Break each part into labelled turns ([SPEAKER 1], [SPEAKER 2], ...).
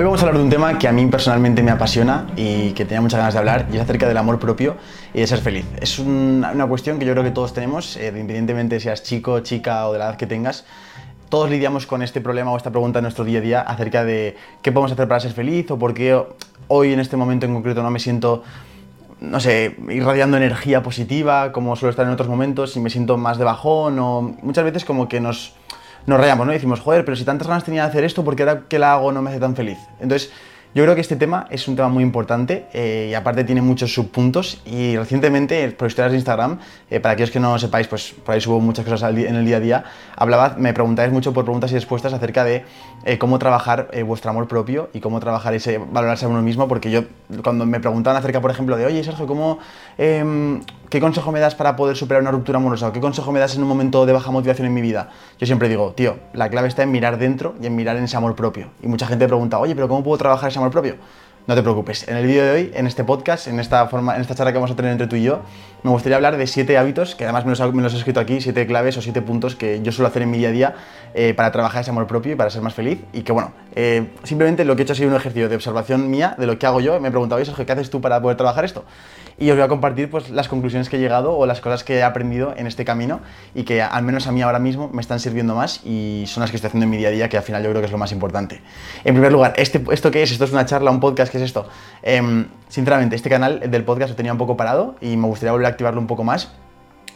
[SPEAKER 1] Hoy vamos a hablar de un tema que a mí personalmente me apasiona y que tenía muchas ganas de hablar y es acerca del amor propio y de ser feliz. Es una, cuestión que yo creo que todos tenemos, eh, independientemente seas chico, chica o de la edad que tengas. Todos lidiamos con este problema o esta pregunta en nuestro día a día acerca de qué podemos hacer para ser feliz o por qué hoy en este momento en concreto no me siento no sé, irradiando energía positiva, como suelo estar en otros momentos, y me siento más de bajón, o muchas veces como que nos, nos rayamos, ¿no? Y decimos, joder, pero si tantas ganas tenía de hacer esto, ¿por qué ahora que la hago no me hace tan feliz? Entonces, yo creo que este tema es un tema muy importante eh, y aparte tiene muchos subpuntos y recientemente por historias de Instagram, eh, para aquellos que no sepáis, pues por ahí subo muchas cosas en el día a día, hablaba, me preguntáis mucho por preguntas y respuestas acerca de eh, cómo trabajar vuestro amor propio y cómo trabajar ese valorarse a uno mismo, porque yo cuando me preguntaban acerca, por ejemplo, de, oye Sergio, ¿cómo, em, ¿qué consejo me das para poder superar una ruptura amorosa? ¿O qué consejo me das en un momento de baja motivación en mi vida? Yo siempre digo, tío, la clave está en mirar dentro y en mirar en ese amor propio. Y mucha gente pregunta, oye, pero ¿cómo puedo trabajar ese amor propio? No te preocupes, en el vídeo de hoy, en este podcast, en esta, forma, en esta charla que vamos a tener entre tú y yo, me gustaría hablar de siete hábitos, que además me los, me los he escrito aquí, siete claves o siete puntos que yo suelo hacer en mi día a día eh, para trabajar ese amor propio y para ser más feliz. Y que bueno, eh, simplemente lo que he hecho ha sido un ejercicio de observación mía de lo que hago yo. Me he preguntado, Sergio, ¿qué haces tú para poder trabajar esto? Y os voy a compartir pues, las conclusiones que he llegado o las cosas que he aprendido en este camino y que al menos a mí ahora mismo me están sirviendo más y son las que estoy haciendo en mi día a día, que al final yo creo que es lo más importante. En primer lugar, este, ¿esto qué es? ¿Esto es una charla, un podcast? ¿Qué es esto? Em, sinceramente, este canal del podcast lo tenía un poco parado y me gustaría volver a activarlo un poco más.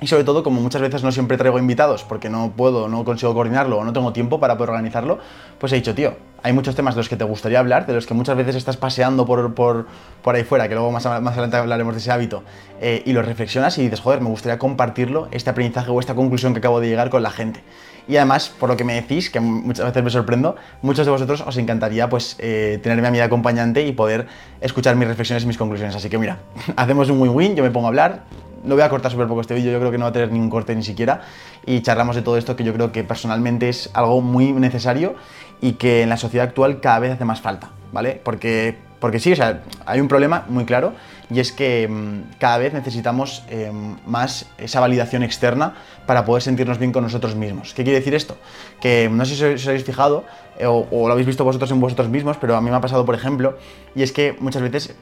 [SPEAKER 1] Y sobre todo, como muchas veces no siempre traigo invitados porque no puedo, no consigo coordinarlo o no tengo tiempo para poder organizarlo, pues he dicho, tío, hay muchos temas de los que te gustaría hablar, de los que muchas veces estás paseando por, por, por ahí fuera, que luego más, más adelante hablaremos de ese hábito, eh, y lo reflexionas y dices, joder, me gustaría compartirlo, este aprendizaje o esta conclusión que acabo de llegar con la gente. Y además, por lo que me decís, que muchas veces me sorprendo, muchos de vosotros os encantaría pues eh, tenerme a mi acompañante y poder escuchar mis reflexiones y mis conclusiones. Así que mira, hacemos un win-win, yo me pongo a hablar, no voy a cortar súper poco este vídeo, yo creo que no va a tener ningún corte ni siquiera, y charlamos de todo esto que yo creo que personalmente es algo muy necesario y que en la sociedad actual cada vez hace más falta, ¿vale? Porque, porque sí, o sea, hay un problema muy claro y es que mm, cada vez necesitamos em, más esa validación externa para poder sentirnos bien con nosotros mismos. ¿Qué quiere decir esto? Que no sé si os, habéis fijado eh, o, lo habéis visto vosotros en vosotros mismos, pero a mí me ha pasado, por ejemplo, y es que muchas veces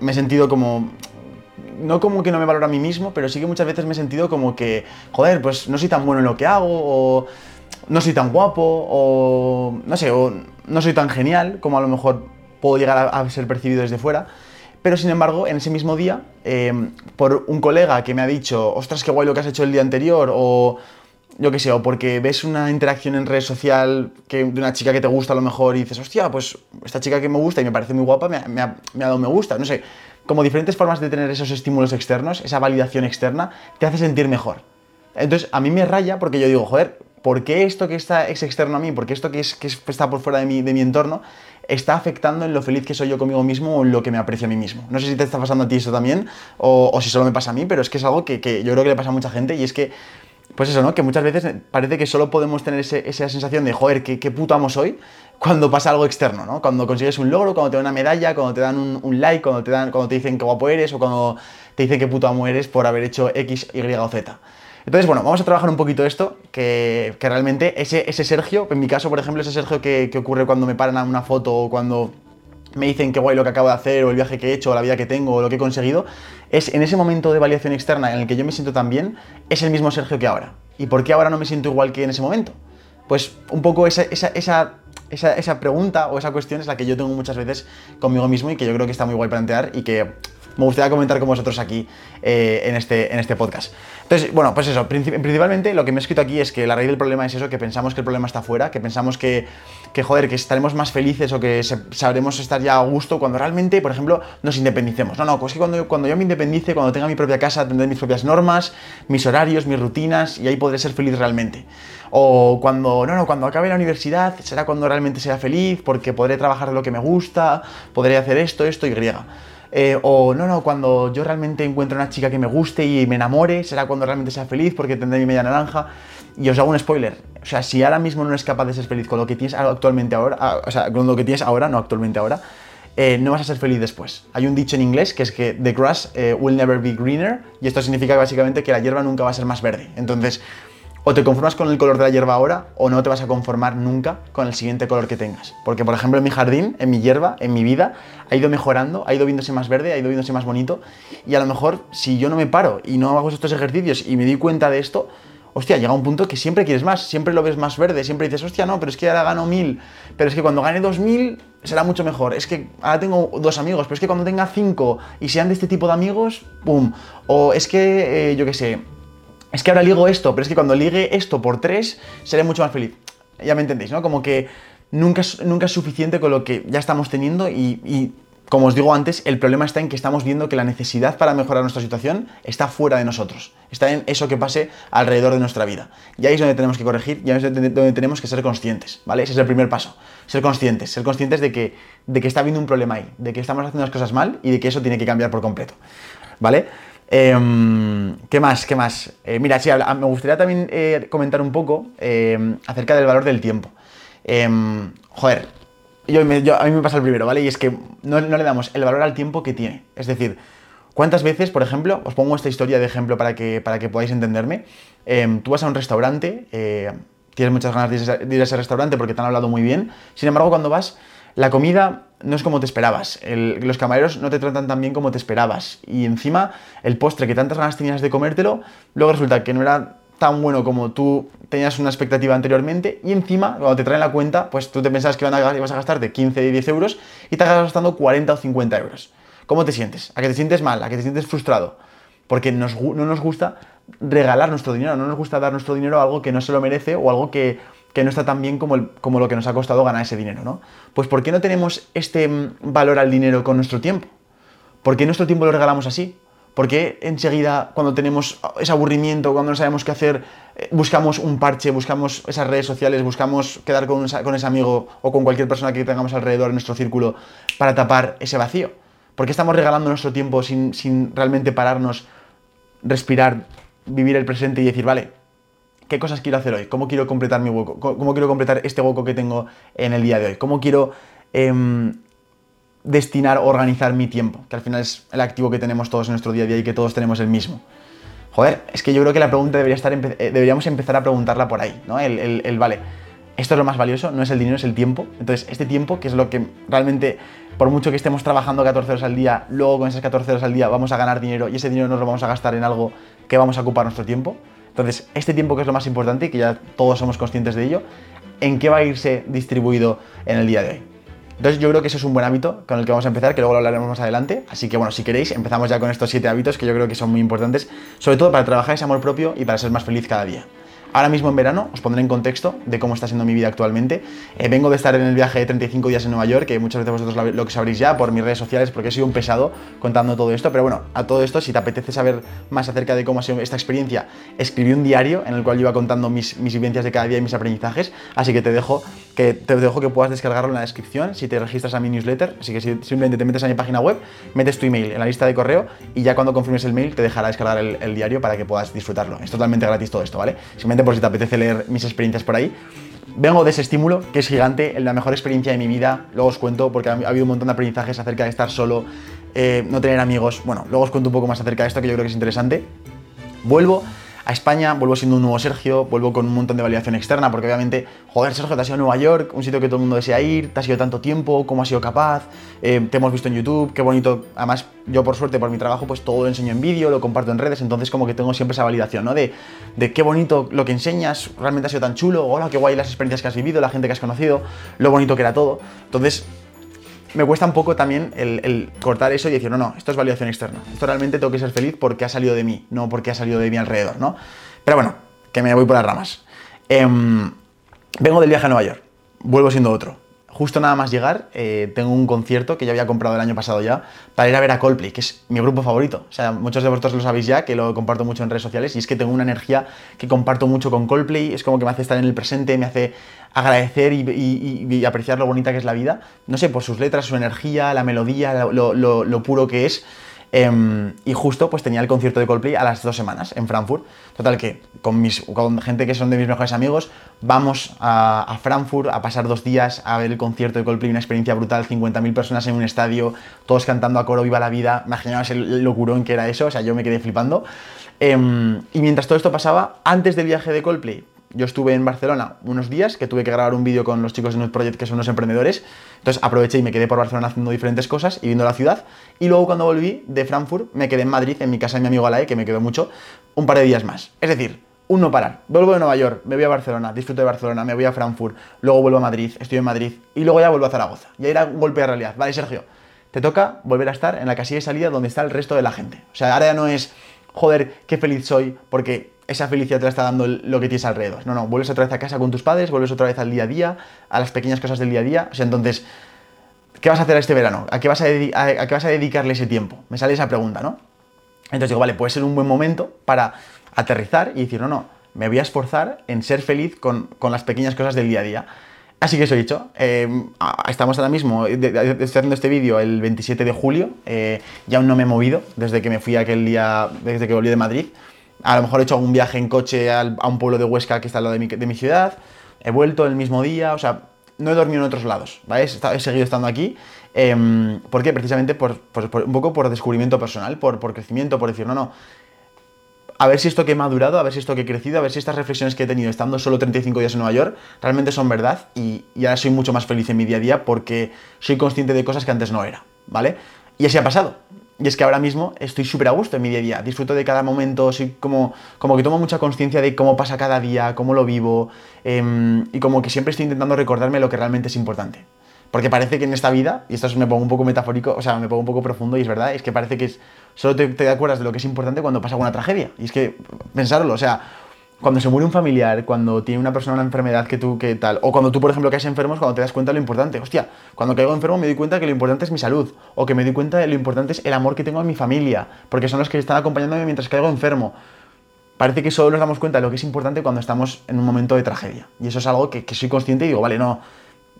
[SPEAKER 1] me he sentido como no como que no me valoro a mí mismo, pero sí que muchas veces me he sentido como que, joder, pues no soy tan bueno en lo que hago, o no soy tan guapo, o no sé, o no soy tan genial como a lo mejor puedo llegar a, ser percibido desde fuera. Pero sin embargo, en ese mismo día, em, por un colega que me ha dicho, ostras, qué guay lo que has hecho el día anterior, o yo qué sé, o porque ves una interacción en red social que, de una chica que te gusta a lo mejor y dices, hostia, pues esta chica que me gusta y me parece muy guapa me, me ha dado me gusta, no sé como diferentes formas de tener esos estímulos externos, esa validación externa, te hace sentir mejor. Entonces, a mí me raya porque yo digo, joder, ¿por qué esto que está, es externo a mí, por qué esto que, es, que está por fuera de mi, de mi entorno, está afectando en lo feliz que soy yo conmigo mismo o en lo que me aprecio a mí mismo? No sé si te está pasando a ti eso también o, si solo me pasa a mí, pero es que es algo que, yo creo que le pasa a mucha gente y es que pues eso, ¿no? Que muchas veces parece que solo podemos tener esa sensación de, joder, qué, qué puto amo soy, cuando pasa algo externo, ¿no? Cuando consigues un logro, cuando te dan una medalla, cuando te dan un, like, cuando te, dan, cuando te dicen qué guapo eres o cuando te dicen qué puto amo eres por haber hecho X, Y o Z. Entonces, bueno, vamos a trabajar un poquito esto, que, realmente ese, ese, Sergio, en mi caso, por ejemplo, ese Sergio que, que ocurre cuando me paran a una foto o cuando me dicen qué guay lo que acabo de hacer, o el viaje que he hecho, o la vida que tengo, o lo que he conseguido, es en ese momento de validación externa en el que yo me siento tan bien, es el mismo Sergio que ahora. ¿Y por qué ahora no me siento igual que en ese momento? Pues un poco esa, esa esa, esa, pregunta o esa cuestión es la que yo tengo muchas veces conmigo mismo y que yo creo que está muy guay plantear y que me gustaría comentar con vosotros aquí eh, en, este, en este podcast. Entonces, bueno, pues eso, principalmente lo que me he escrito aquí es que la raíz del problema es eso, que pensamos que el problema está fuera, que pensamos que, que joder, que estaremos más felices o que sabremos estar ya a gusto cuando realmente, por ejemplo, nos independicemos. No, no, pues que cuando, cuando yo me independice, cuando tenga mi propia casa, tendré mis propias normas, mis horarios, mis rutinas y ahí podré ser feliz realmente. O cuando, no, no, cuando acabe la universidad será cuando realmente sea feliz porque podré trabajar de lo que me gusta, podré hacer esto, esto y griega. Eh, o no, no, cuando yo realmente encuentre una chica que me guste y me enamore, será cuando realmente sea feliz porque tendré mi media naranja. Y os hago un spoiler. O sea, si ahora mismo no eres capaz de ser feliz con lo que tienes actualmente ahora, ah, o sea, con lo que tienes ahora, no actualmente ahora, eh, no vas a ser feliz después. Hay un dicho en inglés que es que the grass eh, will never be greener y esto significa básicamente que la hierba nunca va a ser más verde. Entonces, o te conformas con el color de la hierba ahora o no te vas a conformar nunca con el siguiente color que tengas. Porque, por ejemplo, en mi jardín, en mi hierba, en mi vida, ha ido mejorando, ha ido viéndose más verde, ha ido viéndose más bonito. Y a lo mejor, si yo no me paro y no hago estos ejercicios y me di cuenta de esto, hostia, llega un punto que siempre quieres más, siempre lo ves más verde, siempre dices, hostia, no, pero es que ahora gano mil, pero es que cuando gane dos mil será mucho mejor, es que ahora tengo dos amigos, pero es que cuando tenga cinco y sean de este tipo de amigos, ¡pum! O es que, eh, yo qué sé, es que ahora ligo esto, pero es que cuando ligue esto por tres, seré mucho más feliz. Ya me entendéis, ¿no? Como que nunca es, nunca es suficiente con lo que ya estamos teniendo y, como os digo antes, el problema está en que estamos viendo que la necesidad para mejorar nuestra situación está fuera de nosotros. Está en eso que pase alrededor de nuestra vida. Y ahí es donde tenemos que corregir, y ahí es donde tenemos que ser conscientes, ¿vale? Ese es el primer paso. Ser conscientes, ser conscientes de que, de que está habiendo un problema ahí, de que estamos haciendo las cosas mal y de que eso tiene que cambiar por completo, ¿vale? Em, ¿Qué más? ¿Qué más? Eh, mira, sí, me gustaría también eh, comentar un poco em, acerca del valor del tiempo. Em, joder, yo, a mí me pasa el primero, ¿vale? Y es que no, le damos el valor al tiempo que tiene. Es decir, ¿cuántas veces, por ejemplo, os pongo esta historia de ejemplo para que, para que podáis entenderme? tú vas a un restaurante, eh, tienes muchas ganas de ir a ese restaurante porque te han hablado muy bien, sin embargo, cuando vas, la comida no es como te esperabas. los camareros no te tratan tan bien como te esperabas. Y encima, el postre que tantas ganas tenías de comértelo, luego resulta que no era tan bueno como tú tenías una expectativa anteriormente. Y encima, cuando te traen la cuenta, pues tú te pensabas que ibas a gastarte 15 y 10 euros y te acabas gastando 40 o 50 euros. ¿Cómo te sientes? ¿A que te sientes mal? ¿A que te sientes frustrado? Porque no nos gusta regalar nuestro dinero, no nos gusta dar nuestro dinero a algo que no se lo merece o algo que que no está tan bien como, como lo que nos ha costado ganar ese dinero, ¿no? Pues ¿por qué no tenemos este mm, valor al dinero con nuestro tiempo? ¿Por qué nuestro tiempo lo regalamos así? ¿Por qué enseguida, cuando tenemos ese aburrimiento, cuando no sabemos qué hacer, eh, buscamos un parche, buscamos esas redes sociales, buscamos quedar con, con ese amigo o con cualquier persona que tengamos alrededor en nuestro círculo para tapar ese vacío? ¿Por qué estamos regalando nuestro tiempo sin, sin realmente pararnos, respirar, vivir el presente y decir, vale, qué cosas quiero hacer hoy, cómo quiero completar mi hueco, cómo quiero completar este hueco que tengo en el día de hoy, cómo quiero em, destinar, organizar mi tiempo, que al final es el activo que tenemos todos en nuestro día a día y que todos tenemos el mismo. Joder, es que yo creo que la pregunta debería estar, eh, deberíamos empezar a preguntarla por ahí, ¿no? El, el, vale, esto es lo más valioso, no es el dinero, es el tiempo. Entonces, este tiempo, que es lo que realmente, por mucho que estemos trabajando 14 horas al día, luego con esas 14 horas al día vamos a ganar dinero y ese dinero nos lo vamos a gastar en algo que vamos a ocupar nuestro tiempo. Entonces, este tiempo que es lo más importante y que ya todos somos conscientes de ello, ¿en qué va a irse distribuido en el día de hoy? Entonces yo creo que ese es un buen hábito con el que vamos a empezar, que luego lo hablaremos más adelante. Así que bueno, si queréis, empezamos ya con estos siete hábitos que yo creo que son muy importantes, sobre todo para trabajar ese amor propio y para ser más feliz cada día. Ahora mismo en verano os pondré en contexto de cómo está siendo mi vida actualmente. Eh, vengo de estar en el viaje de 35 días en Nueva York, que muchos de vosotros lo, que sabréis ya por mis redes sociales, porque he sido un pesado contando todo esto. Pero bueno, a todo esto, si te apetece saber más acerca de cómo ha sido esta experiencia, escribí un diario en el cual iba contando mis, vivencias de cada día y mis aprendizajes. Así que te dejo que, te dejo que puedas descargarlo en la descripción si te registras a mi newsletter. Así que simplemente te metes a mi página web, metes tu email en la lista de correo y ya cuando confirmes el mail te dejará descargar el, diario para que puedas disfrutarlo. Es totalmente gratis todo esto, ¿vale? Por si te apetece leer mis experiencias por ahí. Vengo de ese estímulo, que es gigante, la mejor experiencia de mi vida. Luego os cuento, porque ha habido un montón de aprendizajes acerca de estar solo, eh, no tener amigos. Bueno, luego os cuento un poco más acerca de esto, que yo creo que es interesante. Vuelvo a España, vuelvo siendo un nuevo Sergio, vuelvo con un montón de validación externa, porque obviamente, joder, Sergio, te has ido a Nueva York, un sitio que todo el mundo desea ir, te has ido tanto tiempo, cómo has sido capaz, eh, te hemos visto en YouTube, qué bonito. Además, yo por suerte, por mi trabajo, pues todo lo enseño en vídeo, lo comparto en redes, entonces como que tengo siempre esa validación, ¿no? De, de qué bonito lo que enseñas, realmente ha sido tan chulo, hola, qué guay las experiencias que has vivido, la gente que has conocido, lo bonito que era todo. Entonces, me cuesta un poco también el, cortar eso y decir, no, no, esto es validación externa. Esto realmente tengo que ser feliz porque ha salido de mí, no porque ha salido de mi alrededor, ¿no? Pero bueno, que me voy por las ramas. Em, vengo del viaje a Nueva York, vuelvo siendo otro justo nada más llegar, eh, tengo un concierto que ya había comprado el año pasado ya, para ir a ver a Coldplay, que es mi grupo favorito. O sea, muchos de vosotros lo sabéis ya, que lo comparto mucho en redes sociales, y es que tengo una energía que comparto mucho con Coldplay, es como que me hace estar en el presente, me hace agradecer y, apreciar lo bonita que es la vida. No sé, por sus letras, su energía, la melodía, lo, puro que es. Em, y justo pues tenía el concierto de Coldplay a las dos semanas en Frankfurt. Total que con, mis, con gente que son de mis mejores amigos vamos a, Frankfurt a pasar dos días a ver el concierto de Coldplay, una experiencia brutal, 50.000 personas en un estadio, todos cantando a coro Viva la Vida. Imaginaos el locurón que era eso, o sea, yo me quedé flipando. Em, y mientras todo esto pasaba, antes del viaje de Coldplay, yo estuve en Barcelona unos días que tuve que grabar un vídeo con los chicos de Nude Project, que son unos emprendedores. Entonces aproveché y me quedé por Barcelona haciendo diferentes cosas y viendo la ciudad. Y luego cuando volví de Frankfurt, me quedé en Madrid, en mi casa de mi amigo Alae, que me quedó mucho, un par de días más. Es decir, un no parar. Vuelvo de Nueva York, me voy a Barcelona, disfruto de Barcelona, me voy a Frankfurt, luego vuelvo a Madrid, estoy en Madrid y luego ya vuelvo a Zaragoza. Y ahí era un golpe de realidad. Vale, Sergio, te toca volver a estar en la casilla de salida donde está el resto de la gente. O sea, ahora ya no es, joder, qué feliz soy porque esa felicidad te la está dando lo que tienes alrededor. No, no, vuelves otra vez a casa con tus padres, vuelves otra vez al día a día, a las pequeñas cosas del día a día. O sea, entonces, ¿qué vas a hacer este verano? ¿A qué vas a, a, qué vas a dedicarle ese tiempo? Me sale esa pregunta, ¿no? Entonces digo, vale, puede ser un buen momento para aterrizar y decir, no, no, me voy a esforzar en ser feliz con, con las pequeñas cosas del día a día. Así que eso he dicho. Eh, estamos ahora mismo, estoy haciendo este vídeo el 27 de julio. Eh, ya aún no me he movido desde que me fui aquel día, desde que volví de Madrid. A lo mejor he hecho algún viaje en coche a un pueblo de Huesca que está al lado de mi, de mi, ciudad. He vuelto el mismo día, o sea, no he dormido en otros lados, ¿vale? He seguido estando aquí. Eh, ¿Por qué? Precisamente por, un poco por descubrimiento personal, por, crecimiento, por decir, no, no, a ver si esto que he madurado, a ver si esto que he crecido, a ver si estas reflexiones que he tenido estando solo 35 días en Nueva York realmente son verdad y, y, ahora soy mucho más feliz en mi día a día porque soy consciente de cosas que antes no era, ¿vale? Y así ha pasado. Y es que ahora mismo estoy súper a gusto en mi día a día, disfruto de cada momento, soy como, como que tomo mucha conciencia de cómo pasa cada día, cómo lo vivo, em, y como que siempre estoy intentando recordarme lo que realmente es importante. Porque parece que en esta vida, y esto me pongo un poco metafórico, o sea, me pongo un poco profundo, y es verdad, es que parece que solo te, te acuerdas de lo que es importante cuando pasa alguna tragedia. Y es que, pensarlo, o sea, cuando se muere un familiar, cuando tiene una persona una enfermedad que tú, que tal, o cuando tú, por ejemplo, caes enfermo, es cuando te das cuenta de lo importante. Hostia, cuando caigo enfermo me doy cuenta que lo importante es mi salud, o que me doy cuenta de lo importante es el amor que tengo a mi familia, porque son los que están acompañándome mientras caigo enfermo. Parece que solo nos damos cuenta de lo que es importante cuando estamos en un momento de tragedia. Y eso es algo que, que soy consciente y digo, vale, no,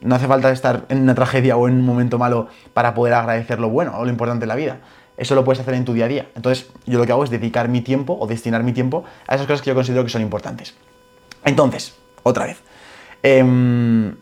[SPEAKER 1] no hace falta estar en una tragedia o en un momento malo para poder agradecer lo bueno o lo importante de la vida. Eso lo puedes hacer en tu día a día. Entonces, yo lo que hago es dedicar mi tiempo o destinar mi tiempo a esas cosas que yo considero que son importantes. Entonces, otra vez. Em,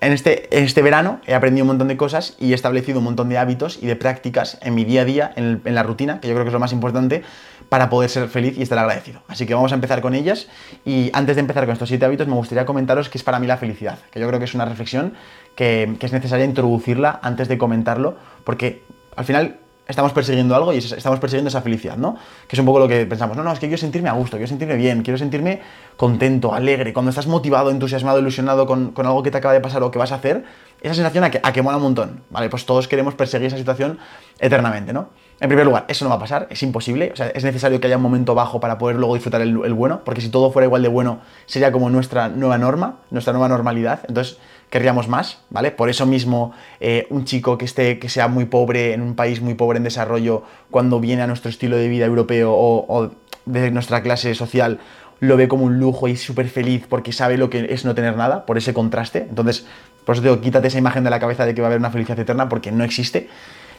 [SPEAKER 1] en, este, este verano he aprendido un montón de cosas y he establecido un montón de hábitos y de prácticas en mi día a día, en, la rutina, que yo creo que es lo más importante para poder ser feliz y estar agradecido. Así que vamos a empezar con ellas y antes de empezar con estos siete hábitos me gustaría comentaros qué es para mí la felicidad, que yo creo que es una reflexión que es necesaria introducirla antes de comentarlo, porque al final estamos persiguiendo algo y estamos persiguiendo esa felicidad, ¿no? Que es un poco lo que pensamos, no, no, es que quiero sentirme a gusto, quiero sentirme bien, quiero sentirme contento, alegre. Cuando estás motivado, entusiasmado, ilusionado con, con algo que te acaba de pasar o que vas a hacer, esa sensación a que, a que mola un montón, ¿vale? Pues todos queremos perseguir esa situación eternamente, ¿no? En primer lugar, eso no va a pasar, es imposible, o sea, es necesario que haya un momento bajo para poder luego disfrutar el, el bueno, porque si todo fuera igual de bueno, sería como nuestra nueva norma, nuestra nueva normalidad, entonces querríamos más, ¿vale? Por eso mismo, eh, un chico que, esté, que sea muy pobre, en un país muy pobre en desarrollo, cuando viene a nuestro estilo de vida europeo o, de nuestra clase social, lo ve como un lujo y súper feliz porque sabe lo que es no tener nada, por ese contraste. Entonces, por eso te digo, quítate esa imagen de la cabeza de que va a haber una felicidad eterna porque no existe.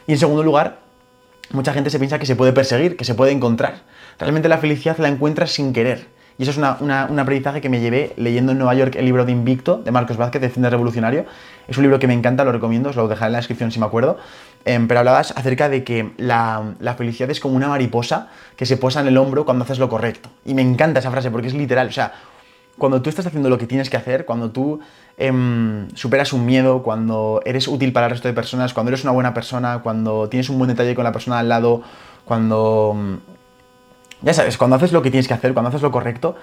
[SPEAKER 1] Y en segundo lugar, mucha gente se piensa que se puede perseguir, que se puede encontrar. Realmente la felicidad la encuentras sin querer. Y eso es un aprendizaje que me llevé leyendo en Nueva York el libro de Invicto de Marcos Vázquez, de Cine Revolucionario. Es un libro que me encanta, lo recomiendo, os lo dejaré en la descripción si me acuerdo. Em, pero hablabas acerca de que la, felicidad es como una mariposa que se posa en el hombro cuando haces lo correcto. Y me encanta esa frase porque es literal. O sea, cuando tú estás haciendo lo que tienes que hacer, cuando tú em, superas un miedo, cuando eres útil para el resto de personas, cuando eres una buena persona, cuando tienes un buen detalle con la persona al lado, cuando ya sabes, cuando haces lo que tienes que hacer, cuando haces lo correcto,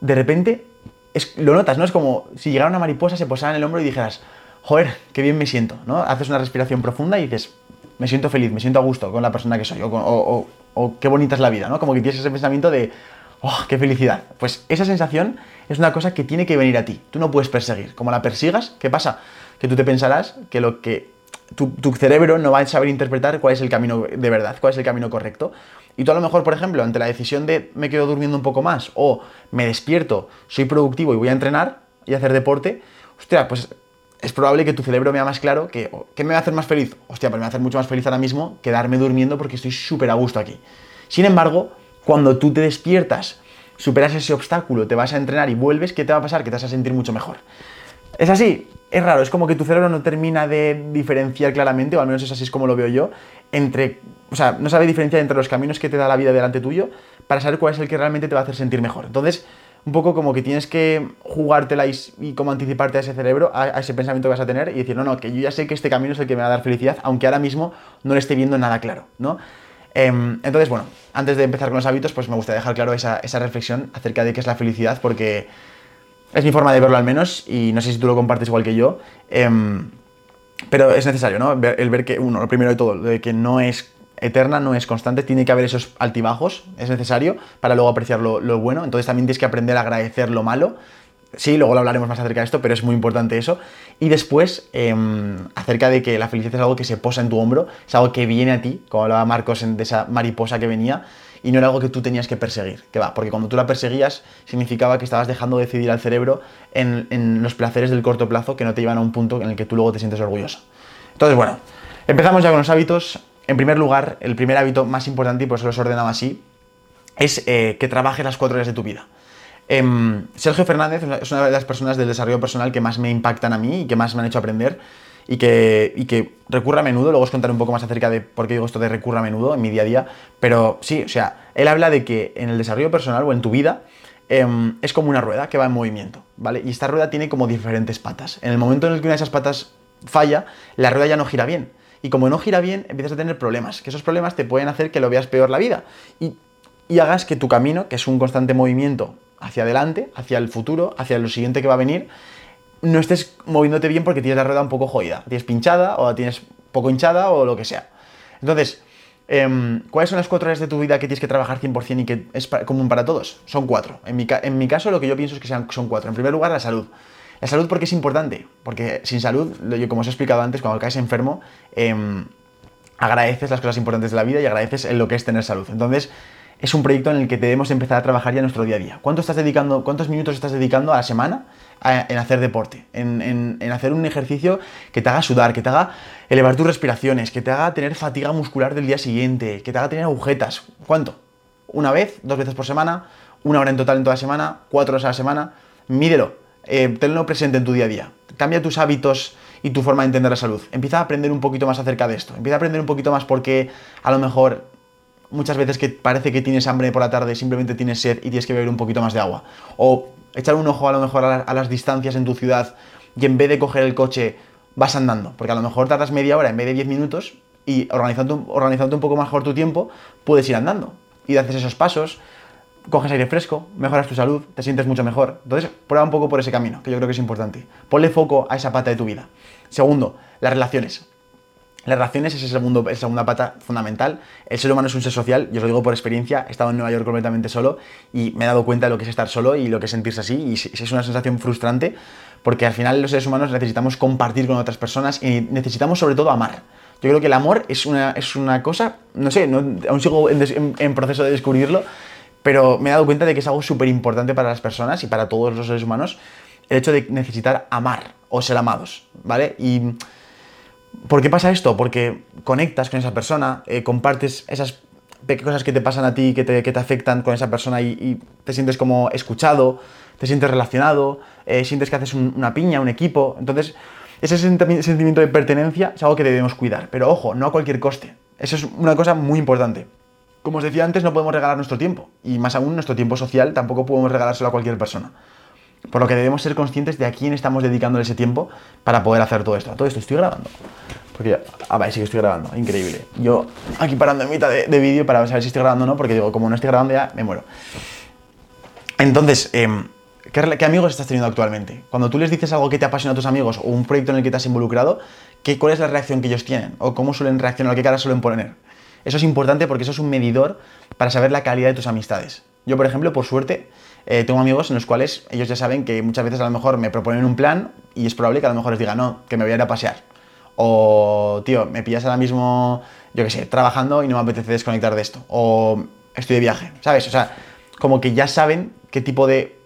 [SPEAKER 1] de repente es, lo notas, ¿no? Es como si llegara una mariposa, se posara en el hombro y dijeras, joder, qué bien me siento, ¿no? Haces una respiración profunda y dices, me siento feliz, me siento a gusto con la persona que soy, o, o, qué bonita es la vida, ¿no? Como que tienes ese pensamiento de, oh, qué felicidad. Pues esa sensación es una cosa que tiene que venir a ti, tú no puedes perseguir. Como la persigas, ¿qué pasa? Que tú te pensarás que lo que tu, cerebro no va a saber interpretar cuál es el camino de verdad, cuál es el camino correcto. Y tú a lo mejor, por ejemplo, ante la decisión de me quedo durmiendo un poco más o me despierto, soy productivo y voy a entrenar y hacer deporte, hostia, pues es probable que tu cerebro vea más claro que, ¿qué me va a hacer más feliz? Hostia, pues me va a hacer mucho más feliz ahora mismo quedarme durmiendo porque estoy súper a gusto aquí. Sin embargo, cuando tú te despiertas, superas ese obstáculo, te vas a entrenar y vuelves, ¿qué te va a pasar? Que te vas a sentir mucho mejor. Es así, es raro, es como que tu cerebro no termina de diferenciar claramente, o al menos es así es como lo veo yo, entre, o sea, no sabe diferenciar entre los caminos que te da la vida delante tuyo para saber cuál es el que realmente te va a hacer sentir mejor. Entonces, un poco como que tienes que jugártela y, como anticiparte a ese cerebro, a, ese pensamiento que vas a tener y decir, no, no, que yo ya sé que este camino es el que me va a dar felicidad, aunque ahora mismo no le esté viendo nada claro, ¿no? Em, entonces, bueno, antes de empezar con los hábitos, pues me gustaría dejar claro esa, esa reflexión acerca de qué es la felicidad, porque es mi forma de verlo al menos, y no sé si tú lo compartes igual que yo. Em, pero es necesario, ¿no? El ver que, uno, lo primero de todo, de que no es eterna, no es constante, tiene que haber esos altibajos, es necesario para luego apreciar lo, bueno. Entonces también tienes que aprender a agradecer lo malo. Sí, luego lo hablaremos más acerca de esto, pero es muy importante eso. Y después, eh, acerca de que la felicidad es algo que se posa en tu hombro, es algo que viene a ti, como hablaba Marcos de esa mariposa que venía, y no era algo que tú tenías que perseguir, que va, porque cuando tú la perseguías significaba que estabas dejando de decidir al cerebro en, en, los placeres del corto plazo que no te llevan a un punto en el que tú luego te sientes orgulloso. Entonces, bueno, empezamos ya con los hábitos. En primer lugar, el primer hábito más importante, y por eso los ordenaba así, es eh, que trabajes las cuatro horas de tu vida. Eh, Sergio Fernández es una de las personas del desarrollo personal que más me impactan a mí y que más me han hecho aprender y que, y que a menudo. Luego os contaré un poco más acerca de por qué digo esto de recurre a menudo en mi día a día. Pero sí, o sea, él habla de que en el desarrollo personal o en tu vida eh, es como una rueda que va en movimiento, ¿vale? Y esta rueda tiene como diferentes patas. En el momento en el que una de esas patas falla, la rueda ya no gira bien. Y como no gira bien, empiezas a tener problemas. Que esos problemas te pueden hacer que lo veas peor la vida. Y, y hagas que tu camino, que es un constante movimiento hacia adelante, hacia el futuro, hacia lo siguiente que va a venir, no estés moviéndote bien porque tienes la rueda un poco jodida. Tienes pinchada o tienes poco hinchada o lo que sea. Entonces, eh, ¿cuáles son las cuatro áreas de tu vida que tienes que trabajar 100% y que es común para todos? Son cuatro. En mi, en caso, lo que yo pienso es que sean, son cuatro. En primer lugar, la salud. La salud porque es importante, porque sin salud, yo como os he explicado antes, cuando caes enfermo, eh, agradeces las cosas importantes de la vida y agradeces lo que es tener salud. Entonces, es un proyecto en el que debemos empezar a trabajar ya nuestro día a día. ¿Cuánto estás dedicando, ¿Cuántos minutos estás dedicando a la semana en hacer deporte? En, en, en, hacer un ejercicio que te haga sudar, que te haga elevar tus respiraciones, que te haga tener fatiga muscular del día siguiente, que te haga tener agujetas. ¿Cuánto? ¿Una vez? ¿Dos veces por semana? ¿Una hora en total en toda la semana? ¿Cuatro horas a la semana? Mídelo. Eh, tenlo presente en tu día a día. Cambia tus hábitos y tu forma de entender la salud. Empieza a aprender un poquito más acerca de esto. Empieza a aprender un poquito más porque a lo mejor muchas veces que parece que tienes hambre por la tarde, simplemente tienes sed y tienes que beber un poquito más de agua. O echar un ojo a lo mejor a, la, a las distancias en tu ciudad y en vez de coger el coche vas andando. Porque a lo mejor tardas media hora en vez de 10 minutos y organizando un poco mejor tu tiempo, puedes ir andando. Y haces esos pasos, coges aire fresco, mejoras tu salud, te sientes mucho mejor. Entonces, prueba un poco por ese camino, que yo creo que es importante. Ponle foco a esa pata de tu vida. Segundo, las relaciones. Las relaciones es la segunda pata fundamental. El ser humano es un ser social, yo os lo digo por experiencia, he estado en Nueva York completamente solo y me he dado cuenta de lo que es estar solo y lo que es sentirse así y es una sensación frustrante porque al final los seres humanos necesitamos compartir con otras personas y necesitamos sobre todo amar. Yo creo que el amor es una, es una cosa, no sé, no, aún sigo en, en, en proceso de descubrirlo, pero me he dado cuenta de que es algo súper importante para las personas y para todos los seres humanos el hecho de necesitar amar o ser amados, ¿vale? Y ¿por qué pasa esto? Porque conectas con esa persona, eh, compartes esas cosas que te pasan a ti, que te, que te afectan con esa persona y, te sientes como escuchado, te sientes relacionado, eh, sientes que haces un, una piña, un equipo. Entonces, ese sentimiento de pertenencia es algo que debemos cuidar. Pero ojo, no a cualquier coste. Eso es una cosa muy importante. Como os decía antes, no podemos regalar nuestro tiempo. Y más aún, nuestro tiempo social tampoco podemos regalárselo a cualquier persona. Por lo que debemos ser conscientes de a quién estamos dedicando ese tiempo para poder hacer todo esto. Todo esto estoy grabando. Porque ah, vale, sí que estoy grabando, increíble. Yo aquí parando en mitad de, de vídeo para saber si estoy grabando o no, porque digo, como no estoy grabando ya, me muero. Entonces, ¿qué, ¿qué, amigos estás teniendo actualmente? Cuando tú les dices algo que te apasiona a tus amigos o un proyecto en el que te has involucrado, ¿qué, ¿cuál es la reacción que ellos tienen? ¿O cómo suelen reaccionar? ¿O qué cara suelen poner? Eso es importante porque eso es un medidor para saber la calidad de tus amistades. Yo, por ejemplo, por suerte, eh, tengo amigos en los cuales ellos ya saben que muchas veces a lo mejor me proponen un plan y es probable que a lo mejor les diga, no, que me voy a ir a pasear o, tío, me pillas ahora mismo, yo qué sé, trabajando y no me apetece desconectar de esto. O estoy de viaje, ¿sabes? O sea, como que ya saben qué tipo de...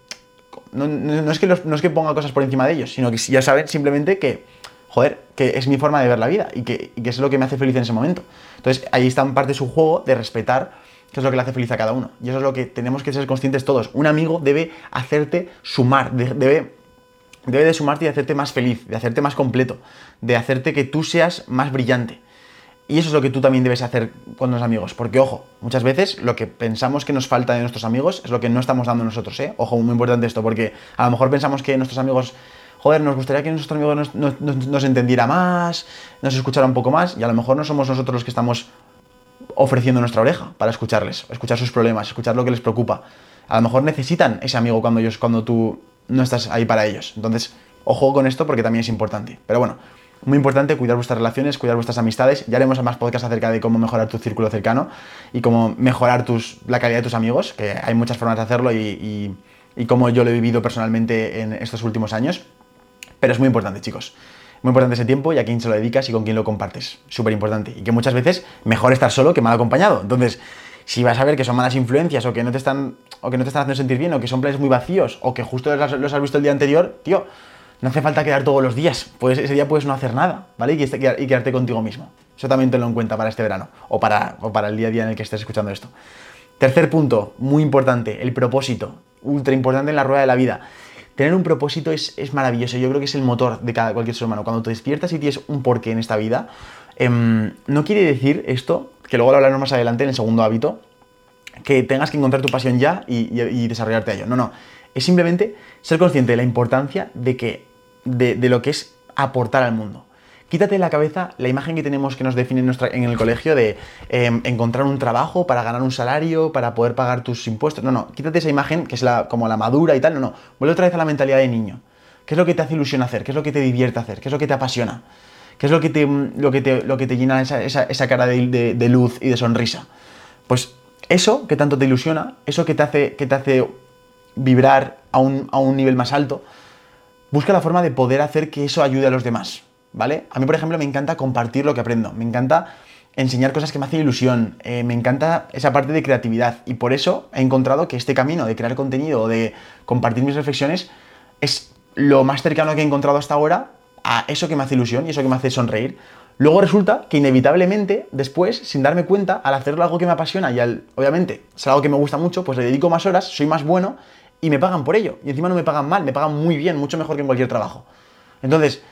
[SPEAKER 1] no, es que no es que ponga cosas por encima de ellos, sino que ya saben simplemente que, joder, que es mi forma de ver la vida y que, y que es lo que me hace feliz en ese momento. Entonces ahí está en parte su juego de respetar qué es lo que le hace feliz a cada uno. Y eso es lo que tenemos que ser conscientes todos. Un amigo debe hacerte sumar, debe, debe de sumarte y hacerte más feliz, de hacerte más completo, de hacerte que tú seas más brillante. Y eso es lo que tú también debes hacer con los amigos. Porque, ojo, muchas veces lo que pensamos que nos falta de nuestros amigos es lo que no estamos dando nosotros, ¿eh? Ojo, muy importante esto, porque a lo mejor pensamos que nuestros amigos, joder, nos gustaría que nuestros amigos nos, nos, entendiera más, nos escuchara un poco más, y a lo mejor no somos nosotros los que estamos ofreciendo nuestra oreja para escucharles, escuchar sus problemas, escuchar lo que les preocupa. A lo mejor necesitan ese amigo cuando, ellos, cuando tú no estás ahí para ellos. Entonces, ojo con esto porque también es importante. Pero bueno, muy importante cuidar vuestras relaciones, cuidar vuestras amistades. Ya haremos más podcasts acerca de cómo mejorar tu círculo cercano y cómo mejorar la calidad de tus amigos, que hay muchas formas de hacerlo y, y, cómo yo lo he vivido personalmente en estos últimos años. Pero es muy importante, chicos. Muy importante ese tiempo y a quién se lo dedicas y con quién lo compartes. Súper importante. Y que muchas veces mejor estar solo que mal acompañado. Entonces, si vas a ver que son malas influencias o que no te están, o que no te están haciendo sentir bien o que son planes muy vacíos o que justo los has visto el día anterior, tío, no hace falta quedar todos los días. Pues ese día puedes no hacer nada, ¿vale? Y, quedarte contigo mismo. Eso también tenlo en cuenta para este verano o para, para el día a día en el que estés escuchando esto. Tercer punto, muy importante, el propósito. Ultra importante en la rueda de la vida. Tener un propósito es, maravilloso. Yo creo que es el motor de cada, cualquier ser humano. Cuando te despiertas y tienes un porqué en esta vida, em, no quiere decir esto, que luego lo hablaremos más adelante en el segundo hábito, que tengas que encontrar tu pasión ya y, y desarrollarte a ello. No, no. Es simplemente ser consciente de la importancia de que de, lo que es aportar al mundo. Quítate de la cabeza la imagen que tenemos que nos define en, el colegio de em, encontrar un trabajo para ganar un salario, para poder pagar tus impuestos. No, no, quítate esa imagen que es la, como la madura y tal. No, no, vuelve otra vez a la mentalidad de niño. ¿Qué es lo que te hace ilusión hacer? ¿Qué es lo que te divierte hacer? ¿Qué es lo que te apasiona? ¿Qué es lo que te, lo que te, lo que te llena esa, esa, cara de, de, luz y de sonrisa? Pues eso que tanto te ilusiona, eso que te hace, que te hace vibrar a un, a un nivel más alto, busca la forma de poder hacer que eso ayude a los demás, ¿vale? A mí, por ejemplo, me encanta compartir lo que aprendo, me encanta enseñar cosas que me hacen ilusión, eh, me encanta esa parte de creatividad y por eso he encontrado que este camino de crear contenido o de compartir mis reflexiones es lo más cercano que he encontrado hasta ahora a eso que me hace ilusión y eso que me hace sonreír. Luego resulta que inevitablemente, después, sin darme cuenta, al hacerlo algo que me apasiona y al, obviamente, es algo que me gusta mucho, pues le dedico más horas, soy más bueno y me pagan por ello. Y encima no me pagan mal, me pagan muy bien, mucho mejor que en cualquier trabajo. Entonces,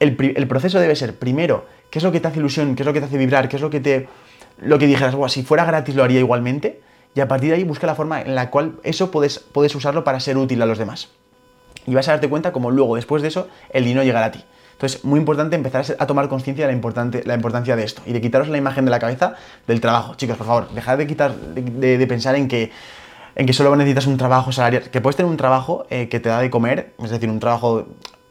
[SPEAKER 1] el, proceso debe ser, primero, qué es lo que te hace ilusión, qué es lo que te hace vibrar, qué es lo que te... Lo que dijeras, si fuera gratis lo haría igualmente. Y a partir de ahí busca la forma en la cual eso puedes, puedes usarlo para ser útil a los demás. Y vas a darte cuenta como luego, después de eso, el dinero llegará a ti. Entonces, muy importante empezar a, tomar conciencia de la, importante, la importancia de esto y de quitaros la imagen de la cabeza del trabajo. Chicos, por favor, dejad de, quitar, de pensar en que en que solo necesitas un trabajo salarial, que puedes tener un trabajo eh, que te da de comer, es decir, un trabajo,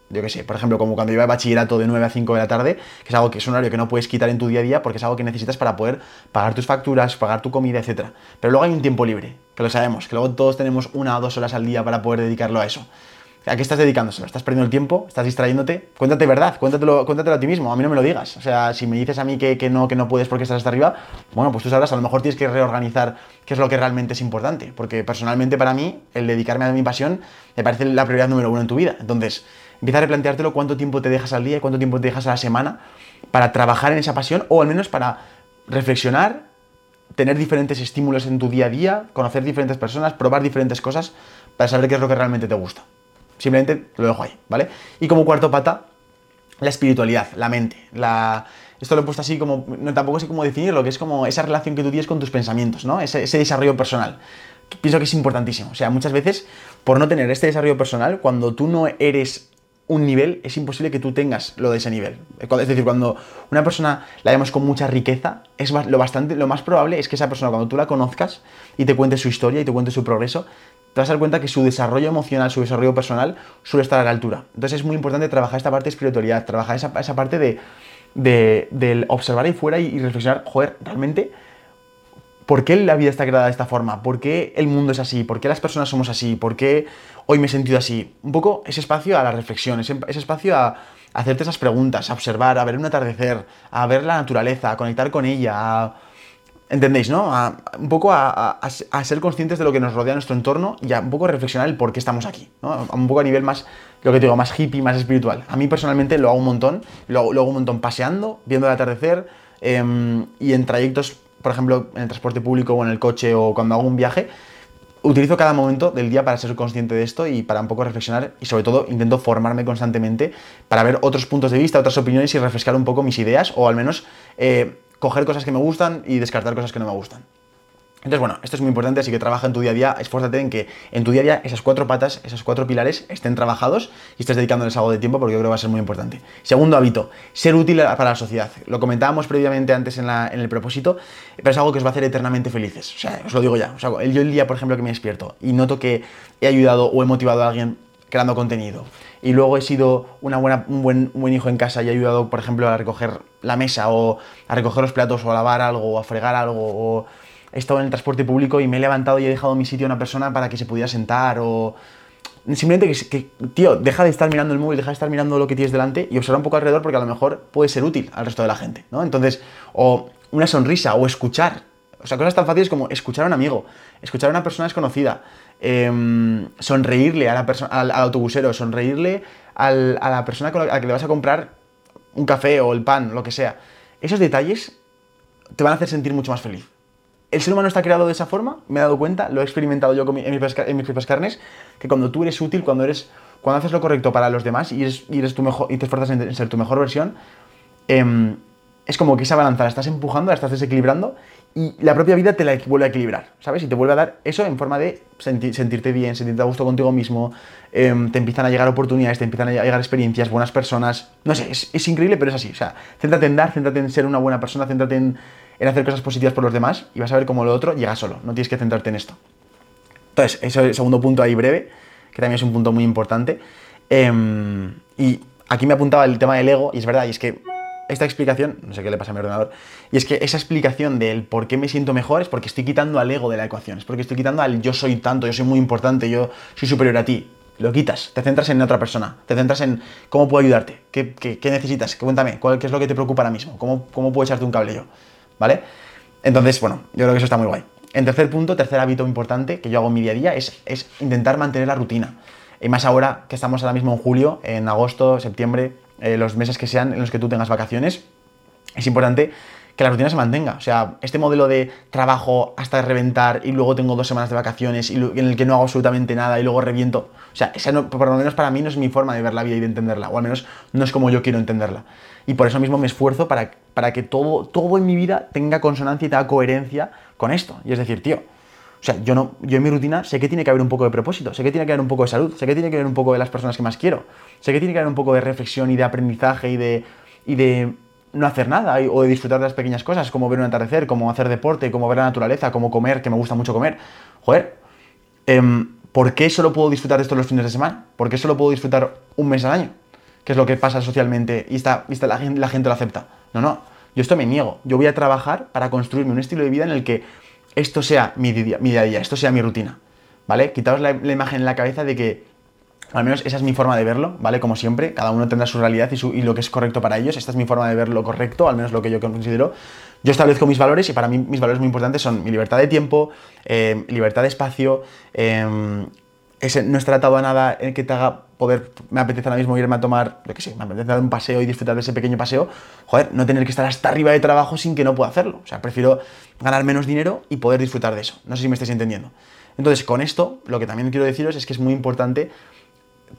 [SPEAKER 1] yo qué sé, por ejemplo, como cuando lleva bachillerato de 9 a 5 de la tarde, que es algo que es un horario que no puedes quitar en tu día a día porque es algo que necesitas para poder pagar tus facturas, pagar tu comida, etc. Pero luego hay un tiempo libre, que lo sabemos, que luego todos tenemos una o dos horas al día para poder dedicarlo a eso. ¿A qué estás dedicándoselo? ¿Estás perdiendo el tiempo? ¿Estás distrayéndote? Cuéntate verdad, cuéntatelo, cuéntatelo a ti mismo, a mí no me lo digas. O sea, si me dices a mí que, que, no, que no puedes porque estás hasta arriba, bueno, pues tú sabrás, a lo mejor tienes que reorganizar qué es lo que realmente es importante. Porque personalmente para mí, el dedicarme a mi pasión me parece la prioridad número uno en tu vida. Entonces, empieza a replanteártelo cuánto tiempo te dejas al día y cuánto tiempo te dejas a la semana para trabajar en esa pasión o al menos para reflexionar, tener diferentes estímulos en tu día a día, conocer diferentes personas, probar diferentes cosas para saber qué es lo que realmente te gusta. Simplemente lo dejo ahí, ¿vale? Y como cuarto pata, la espiritualidad, la mente. Esto lo he puesto así como, no, tampoco sé cómo definirlo, que es como esa relación que tú tienes con tus pensamientos, ¿no? Ese, desarrollo personal. Pienso que es importantísimo. O sea, muchas veces, por no tener este desarrollo personal, cuando tú no eres un nivel, es imposible que tú tengas lo de ese nivel. Es decir, cuando una persona la vemos con mucha riqueza, es lo, bastante, lo más probable es que esa persona, cuando tú la conozcas y te cuente su historia y te cuente su progreso, te vas a dar cuenta que su desarrollo emocional, su desarrollo personal suele estar a la altura. Entonces es muy importante trabajar esta parte de espiritualidad, trabajar esa, esa parte de, de, observar ahí fuera y, reflexionar, joder, realmente, ¿por qué la vida está creada de esta forma? ¿Por qué el mundo es así? ¿Por qué las personas somos así? ¿Por qué hoy me he sentido así? Un poco ese espacio a la reflexión, ese, espacio a, hacerte esas preguntas, a observar, a ver un atardecer, a ver la naturaleza, a conectar con ella, a ¿Entendéis, no? un poco a, ser conscientes de lo que nos rodea nuestro entorno y a un poco reflexionar el por qué estamos aquí, ¿no? Un poco a nivel más, lo que digo, más hippie, más espiritual. A mí personalmente lo hago un montón, lo, hago un montón paseando, viendo el atardecer em, y en trayectos, por ejemplo, en el transporte público o en el coche o cuando hago un viaje, utilizo cada momento del día para ser consciente de esto y para un poco reflexionar y sobre todo intento formarme constantemente para ver otros puntos de vista, otras opiniones y refrescar un poco mis ideas o al menos... Eh, coger cosas que me gustan y descartar cosas que no me gustan. Entonces, bueno, esto es muy importante, así que trabaja en tu día a día, esfuérzate en que en tu día a día esas cuatro patas, esos cuatro pilares estén trabajados y estés dedicándoles algo de tiempo porque yo creo que va a ser muy importante. Segundo hábito, ser útil para la sociedad. Lo comentábamos previamente antes en, el propósito, pero es algo que os va a hacer eternamente felices. O sea, os lo digo ya. O sea, yo el día, por ejemplo, que me despierto y noto que he ayudado o he motivado a alguien creando contenido y luego he sido una buena, un, buen, buen hijo en casa y he ayudado, por ejemplo, a recoger la mesa o a recoger los platos o a lavar algo o a fregar algo o he estado en el transporte público y me he levantado y he dejado mi sitio a una persona para que se pudiera sentar o simplemente que, tío, deja de estar mirando el móvil, deja de estar mirando lo que tienes delante y observa un poco alrededor porque a lo mejor puede ser útil al resto de la gente, ¿no? Entonces, o una sonrisa o escuchar, o sea, cosas tan fáciles como escuchar a un amigo, escuchar a una persona desconocida, Em, sonreírle a la al, autobusero, sonreírle a la persona a la que le vas a comprar un café o el pan, lo que sea. Esos detalles te van a hacer sentir mucho más feliz. El ser humano está creado de esa forma, me he dado cuenta, lo he experimentado yo en mis, propias carnes, que cuando tú eres útil, cuando eres cuando haces lo correcto para los demás y, eres, tu mejor, y te esfuerzas en, ser tu mejor versión, em, es como que esa balanza la estás empujando, la estás desequilibrando y la propia vida te la vuelve a equilibrar, ¿sabes? Y te vuelve a dar eso en forma de sentirte bien, sentirte a gusto contigo mismo, em, te empiezan a llegar oportunidades, te empiezan a llegar experiencias, buenas personas, no sé, es, increíble, pero es así, o sea, céntrate en dar, céntrate en ser una buena persona, céntrate en, hacer cosas positivas por los demás y vas a ver cómo lo otro llega solo, no tienes que centrarte en esto. Entonces, ese es el segundo punto ahí breve, que también es un punto muy importante. Em, y aquí me apuntaba el tema del ego, y es verdad, y es que esta explicación, no sé qué le pasa a mi ordenador, y es que esa explicación del por qué me siento mejor es porque estoy quitando al ego de la ecuación, es porque estoy quitando al yo soy tanto, yo soy muy importante, yo soy superior a ti. Lo quitas, te centras en otra persona, te centras en cómo puedo ayudarte, qué, qué, necesitas, cuéntame, cuál, qué es lo que te preocupa ahora mismo, cómo, cómo puedo echarte un cable yo, ¿vale? Entonces, bueno, yo creo que eso está muy guay. En tercer punto, tercer hábito importante que yo hago en mi día a día es, es intentar mantener la rutina. Y más ahora que estamos ahora mismo en julio, en agosto, septiembre, eh, los meses que sean en los que tú tengas vacaciones, es importante que la rutina se mantenga. O sea, este modelo de trabajo hasta reventar y luego tengo dos semanas de vacaciones y en el que no hago absolutamente nada y luego reviento. O sea, esa por lo menos para mí no es mi forma de ver la vida y de entenderla, o al menos no es como yo quiero entenderla. Y por eso mismo me esfuerzo para, para que todo, todo en mi vida tenga consonancia y tenga coherencia con esto. Y es decir, tío, o sea, yo, no, yo en mi rutina sé que tiene que haber un poco de propósito, sé que tiene que haber un poco de salud, sé que tiene que haber un poco de las personas que más quiero, sé que tiene que haber un poco de reflexión y de aprendizaje y de, y de no hacer nada o de disfrutar de las pequeñas cosas, como ver un atardecer, como hacer deporte, como ver la naturaleza, como comer, que me gusta mucho comer. Joder, em, ¿por qué solo puedo disfrutar de esto los fines de semana? ¿Por qué solo puedo disfrutar un mes al año? Que es lo que pasa socialmente y está, la, la gente lo acepta. No, no, yo esto me niego. Yo voy a trabajar para construirme un estilo de vida en el que esto sea mi día, mi día a día, esto sea mi rutina, ¿vale? Quitaos la, imagen en la cabeza de que, al menos esa es mi forma de verlo, ¿vale? Como siempre, cada uno tendrá su realidad y, lo que es correcto para ellos, esta es mi forma de ver lo correcto, al menos lo que yo considero. Yo establezco mis valores y para mí mis valores muy importantes son mi libertad de tiempo, eh, libertad de espacio, eh, no está tratado a nada en que te haga poder, me apetece ahora mismo irme a tomar, lo que sé, me apetece dar un paseo y disfrutar de ese pequeño paseo, joder, no tener que estar hasta arriba de trabajo sin que no pueda hacerlo. O sea, prefiero ganar menos dinero y poder disfrutar de eso. No sé si me estáis entendiendo. Entonces, con esto, lo que también quiero deciros es que es muy importante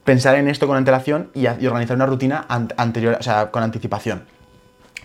[SPEAKER 1] pensar en esto con antelación y, organizar una rutina anterior, o sea, con anticipación.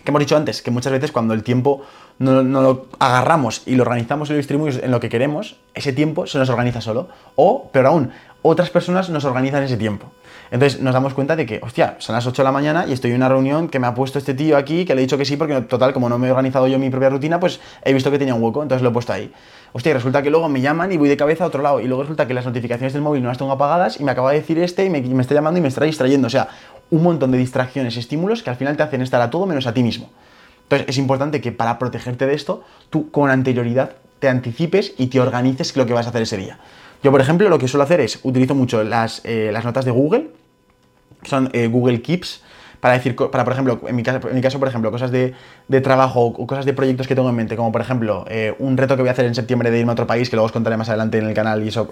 [SPEAKER 1] ¿Qué hemos dicho antes? Que muchas veces cuando el tiempo no, lo agarramos y lo organizamos y lo distribuimos en lo que queremos, ese tiempo se nos organiza solo. O, peor aún, otras personas nos organizan ese tiempo. Entonces nos damos cuenta de que, hostia, son las 8 de la mañana y estoy en una reunión que me ha puesto este tío aquí, que le he dicho que sí, porque total, como no me he organizado yo mi propia rutina, pues he visto que tenía un hueco, entonces lo he puesto ahí. Hostia, y resulta que luego me llaman y voy de cabeza a otro lado. Y luego resulta que las notificaciones del móvil no las tengo apagadas y me acaba de decir este y me, me está llamando y me está distrayendo. O sea, un montón de distracciones y estímulos que al final te hacen estar a todo menos a ti mismo. Entonces es importante que para protegerte de esto, tú con anterioridad te anticipes y te organices lo que vas a hacer ese día. Yo, por ejemplo, lo que suelo hacer es, utilizo mucho las, eh, notas de Google, son eh, Google Keeps, para decir, para por ejemplo, en mi caso, por ejemplo, cosas de, trabajo o cosas de proyectos que tengo en mente, como por ejemplo, eh, un reto que voy a hacer en septiembre de irme a otro país, que luego os contaré más adelante en el canal y eso,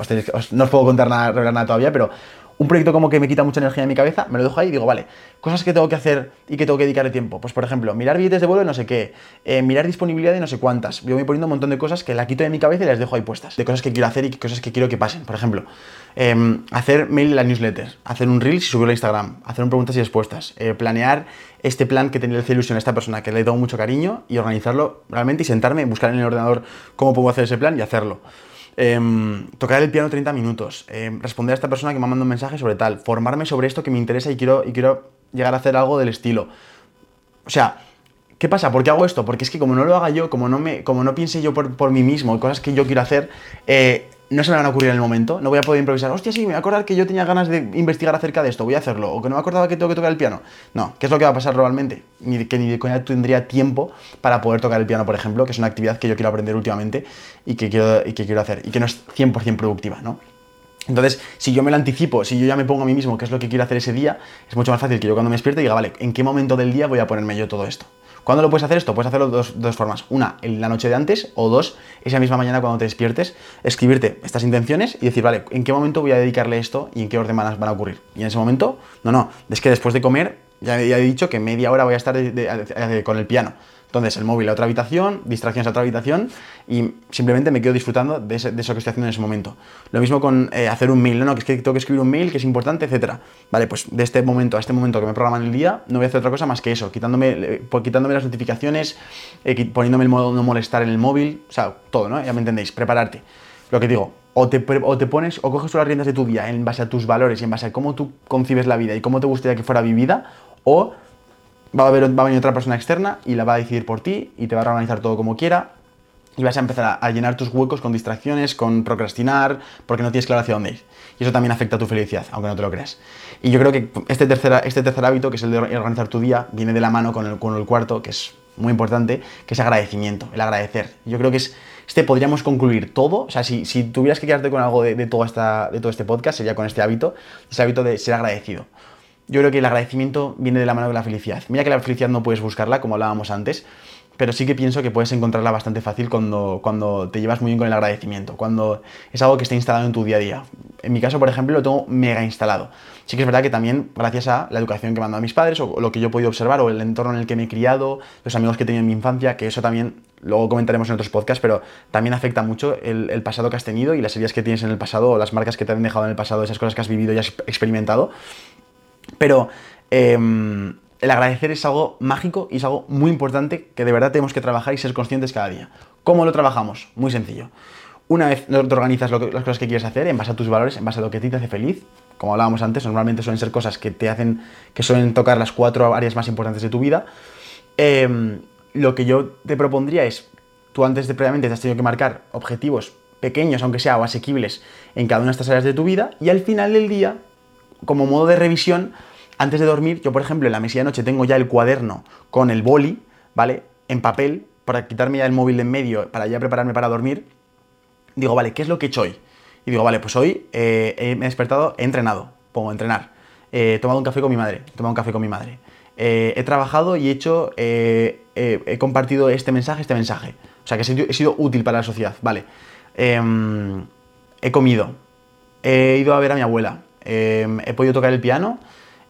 [SPEAKER 1] no os puedo contar nada, nada todavía, pero un proyecto como que me quita mucha energía de mi cabeza, me lo dejo ahí y digo, vale, cosas que tengo que hacer y que tengo que dedicarle tiempo. Pues por ejemplo, mirar billetes de vuelo de no sé qué, eh, mirar disponibilidad de no sé cuántas. Yo voy poniendo un montón de cosas que la quito de mi cabeza y las dejo ahí puestas. De cosas que quiero hacer y cosas que quiero que pasen. Por ejemplo, em, hacer mail en la newsletter, hacer un reel y subirlo a Instagram, hacer un preguntas y respuestas, eh, planear este plan que tenía el ilusión a esta persona que le tengo mucho cariño y organizarlo realmente y sentarme, buscar en el ordenador cómo puedo hacer ese plan y hacerlo. Em, tocar el piano 30 minutos, em, responder a esta persona que me ha mandado un mensaje sobre tal, formarme sobre esto que me interesa y quiero, y quiero llegar a hacer algo del estilo. O sea, ¿qué pasa? ¿Por qué hago esto? Porque es que como no lo haga yo, como no, me, como no piense yo por, por mí mismo, cosas que yo quiero hacer, eh, no se me van a ocurrir en el momento, no voy a poder improvisar, hostia, sí, me voy acordar que yo tenía ganas de investigar acerca de esto, voy a hacerlo, o que no me acordaba que tengo que tocar el piano. No, ¿qué es lo que va a pasar realmente? Ni, que ni de coña tendría tiempo para poder tocar el piano, por ejemplo, que es una actividad que yo quiero aprender últimamente y que quiero, y que quiero hacer, y que no es 100% productiva, ¿no? Entonces, si yo me lo anticipo, si yo ya me pongo a mí mismo qué es lo que quiero hacer ese día, es mucho más fácil que yo cuando me despierte diga, vale, ¿en qué momento del día voy a ponerme yo todo esto? ¿Cuándo lo puedes hacer esto? Puedes hacerlo de dos, formas. Una, en la noche de antes, o dos, esa misma mañana cuando te despiertes, escribirte estas intenciones y decir, vale, ¿en qué momento voy a dedicarle esto y en qué orden van a ocurrir? Y en ese momento, no, no, es que después de comer, ya, he dicho que media hora voy a estar con el piano. Entonces, el móvil a otra habitación, distracciones a otra habitación y simplemente me quedo disfrutando de, eso que estoy haciendo en ese momento. Lo mismo con eh, hacer un mail, ¿no? no, que es que tengo que escribir un mail, que es importante, etcétera. Vale, pues de este momento a este momento que me programan el día, no voy a hacer otra cosa más que eso, quitándome, eh, quitándome las notificaciones, eh, poniéndome el modo no molestar en el móvil, o sea, todo, ¿no? Ya me entendéis, prepararte. Lo que digo, o te, o te pones, o coges las riendas de tu día en base a tus valores y en base a cómo tú concibes la vida y cómo te gustaría que fuera vivida, o va a, haber, va a venir otra persona externa y la va a decidir por ti y te va a organizar todo como quiera y vas a empezar a, llenar tus huecos con distracciones, con procrastinar, porque no tienes claro hacia dónde ir. Y eso también afecta a tu felicidad, aunque no te lo creas. Y yo creo que este tercer, este tercer hábito, que es el de organizar tu día, viene de la mano con el, con el cuarto, que es muy importante, que es agradecimiento, el agradecer. Yo creo que es, este podríamos concluir todo, o sea, si, si tuvieras que quedarte con algo de, de, todo esta, de todo este podcast, sería con este hábito, ese hábito de ser agradecido yo creo que el agradecimiento viene de la mano de la felicidad. Mira que la felicidad no puedes buscarla, como hablábamos antes, pero sí que pienso que puedes encontrarla bastante fácil cuando, cuando te llevas muy bien con el agradecimiento, cuando es algo que está instalado en tu día a día. En mi caso, por ejemplo, lo tengo mega instalado. Sí que es verdad que también, gracias a la educación que me han dado mis padres, o lo que yo he podido observar, o el entorno en el que me he criado, los amigos que he tenido en mi infancia, que eso también, luego comentaremos en otros podcasts, pero también afecta mucho el, pasado que has tenido y las heridas que tienes en el pasado, o las marcas que te han dejado en el pasado, esas cosas que has vivido y has experimentado. Pero em, el agradecer es algo mágico y es algo muy importante que de verdad tenemos que trabajar y ser conscientes cada día. ¿Cómo lo trabajamos? Muy sencillo. Una vez te organizas las cosas que quieres hacer en base a tus valores, en base a lo que a ti te hace feliz, como hablábamos antes, normalmente suelen ser cosas que te hacen, que suelen tocar las cuatro áreas más importantes de tu vida. Em, lo que yo te propondría es, tú antes de previamente te has tenido que marcar objetivos pequeños, aunque sea o asequibles, en cada una de estas áreas de tu vida, y al final del día como modo de revisión, antes de dormir, yo por ejemplo en la mesilla de noche tengo ya el cuaderno con el boli, ¿vale? En papel, para quitarme ya el móvil de en medio, para ya prepararme para dormir. Digo, vale, ¿qué es lo que he hecho hoy? Y digo, vale, pues hoy eh, me he despertado, he entrenado, pongo entrenar. he tomado un café con mi madre, he tomado un café con mi madre. Eh, he trabajado y he hecho, eh, he compartido este mensaje, este mensaje. O sea, que he sido, útil para la sociedad, vale. Em, he comido, he ido a ver a mi abuela, Em, he podido tocar el piano,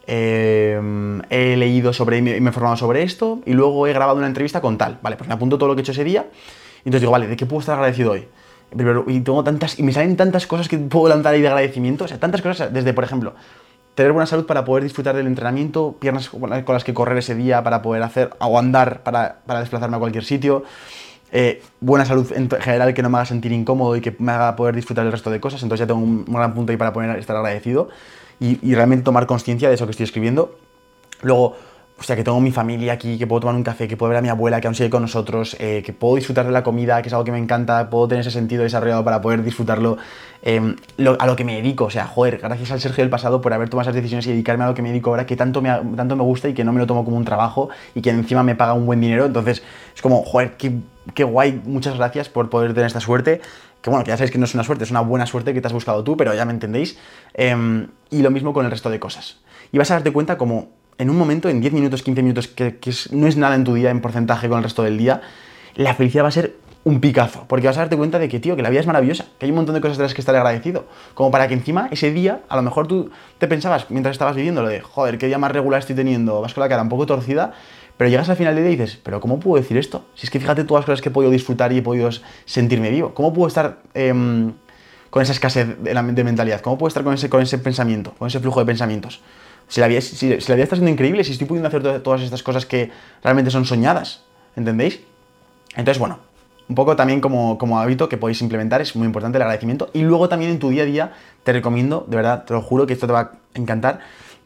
[SPEAKER 1] em, he leído sobre y me he formado sobre esto y luego he grabado una entrevista con tal. Vale, pues me apunto todo lo que he hecho ese día y entonces digo, vale, ¿de qué puedo estar agradecido hoy? y tengo tantas, y me salen tantas cosas que puedo lanzar ahí de agradecimiento, o sea, tantas cosas, desde, por ejemplo, tener buena salud para poder disfrutar del entrenamiento, piernas con las que correr ese día para poder hacer, o andar para, para desplazarme a cualquier sitio, eh, buena salud en general que no me haga sentir incómodo y que me haga poder disfrutar el resto de cosas. Entonces ya tengo un, gran punto ahí para poder estar agradecido y, y realmente tomar conciencia de eso que estoy escribiendo. Luego, o sea, que tengo mi familia aquí, que puedo tomar un café, que puedo ver a mi abuela que aún sigue con nosotros, eh, que puedo disfrutar de la comida, que es algo que me encanta, puedo tener ese sentido desarrollado para poder disfrutarlo em, a lo que me dedico. O sea, joder, gracias al Sergio del pasado por haber tomado esas decisiones y dedicarme a lo que me dedico ahora, que tanto me, tanto me gusta y que no me lo tomo como un trabajo y que encima me paga un buen dinero. Entonces, es como, joder, qué, qué guay, muchas gracias por poder tener esta suerte que bueno, que ya sabéis que no es una suerte, es una buena suerte que te has buscado tú, pero ya me entendéis. Em, y lo mismo con el resto de cosas. Y vas a darte cuenta como en un momento, en 10 minutos, 15 minutos, que, no es nada en tu día en porcentaje con el resto del día, la felicidad va a ser un picazo, porque vas a darte cuenta de que, tío, que la vida es maravillosa, que hay un montón de cosas de las que estar agradecido, como para que encima ese día, a lo mejor tú te pensabas mientras estabas viviendo lo de, joder, qué día más regular estoy teniendo, vas con la cara un poco torcida, pero llegas al final del día y dices, pero ¿cómo puedo decir esto? Si es que fíjate todas las cosas que he podido disfrutar y he podido sentirme vivo, ¿cómo puedo estar em, con esa escasez de, de, mentalidad? ¿Cómo puedo estar con ese, con ese pensamiento, con ese flujo de pensamientos? Si la, vida, si, está siendo increíble, si estoy pudiendo hacer todas estas cosas que realmente son soñadas, ¿entendéis? Entonces, bueno, un poco también como, como hábito que podéis implementar, es muy importante el agradecimiento. Y luego también en tu día a día te recomiendo, de verdad, te lo juro que esto te va a encantar,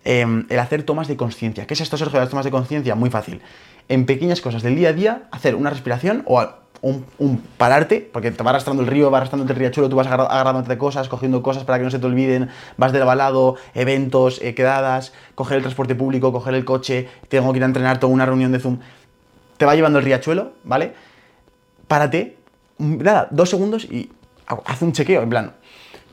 [SPEAKER 1] em, el hacer tomas de conciencia. ¿Qué es esto, Sergio? Las tomas de conciencia, muy fácil. En pequeñas cosas del día a día, hacer una respiración o un, pararte, porque te va arrastrando el río, va arrastrando el riachuelo, tú vas agarrándote cosas, cogiendo cosas para que no se te olviden, vas del balado, eventos, eh, quedadas, coger el transporte público, coger el coche, tengo que ir a entrenar, toda una reunión de Zoom, te va llevando el riachuelo, ¿vale? Párate, nada, dos segundos y haz un chequeo, en plan,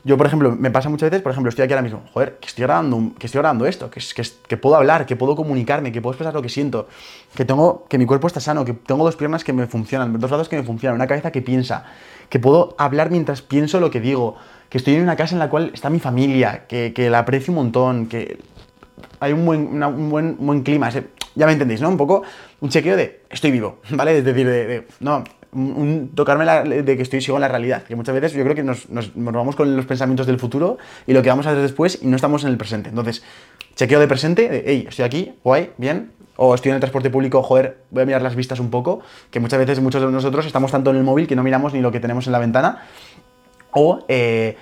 [SPEAKER 1] yo, por ejemplo, me pasa muchas veces, por ejemplo, estoy aquí ahora mismo, joder, que estoy grabando, que estoy grabando esto, que, que, puedo hablar, que puedo comunicarme, que puedo expresar lo que siento, que tengo, que mi cuerpo está sano, que tengo dos piernas que me funcionan, dos lados que me funcionan, una cabeza que piensa, que puedo hablar mientras pienso lo que digo, que estoy en una casa en la cual está mi familia, que, la aprecio un montón, que hay un buen, un buen, buen clima, ya me entendéis, ¿no? Un poco un chequeo de estoy vivo, ¿vale? Es decir, de, de no, tocarme de que estoy sigo en la realidad. Que muchas veces yo creo que nos, nos, vamos con los pensamientos del futuro y lo que vamos a hacer después y no estamos en el presente. Entonces, chequeo de presente, hey, estoy aquí, guay, bien. O estoy en el transporte público, joder, voy a mirar las vistas un poco. Que muchas veces muchos de nosotros estamos tanto en el móvil que no miramos ni lo que tenemos en la ventana. O eh,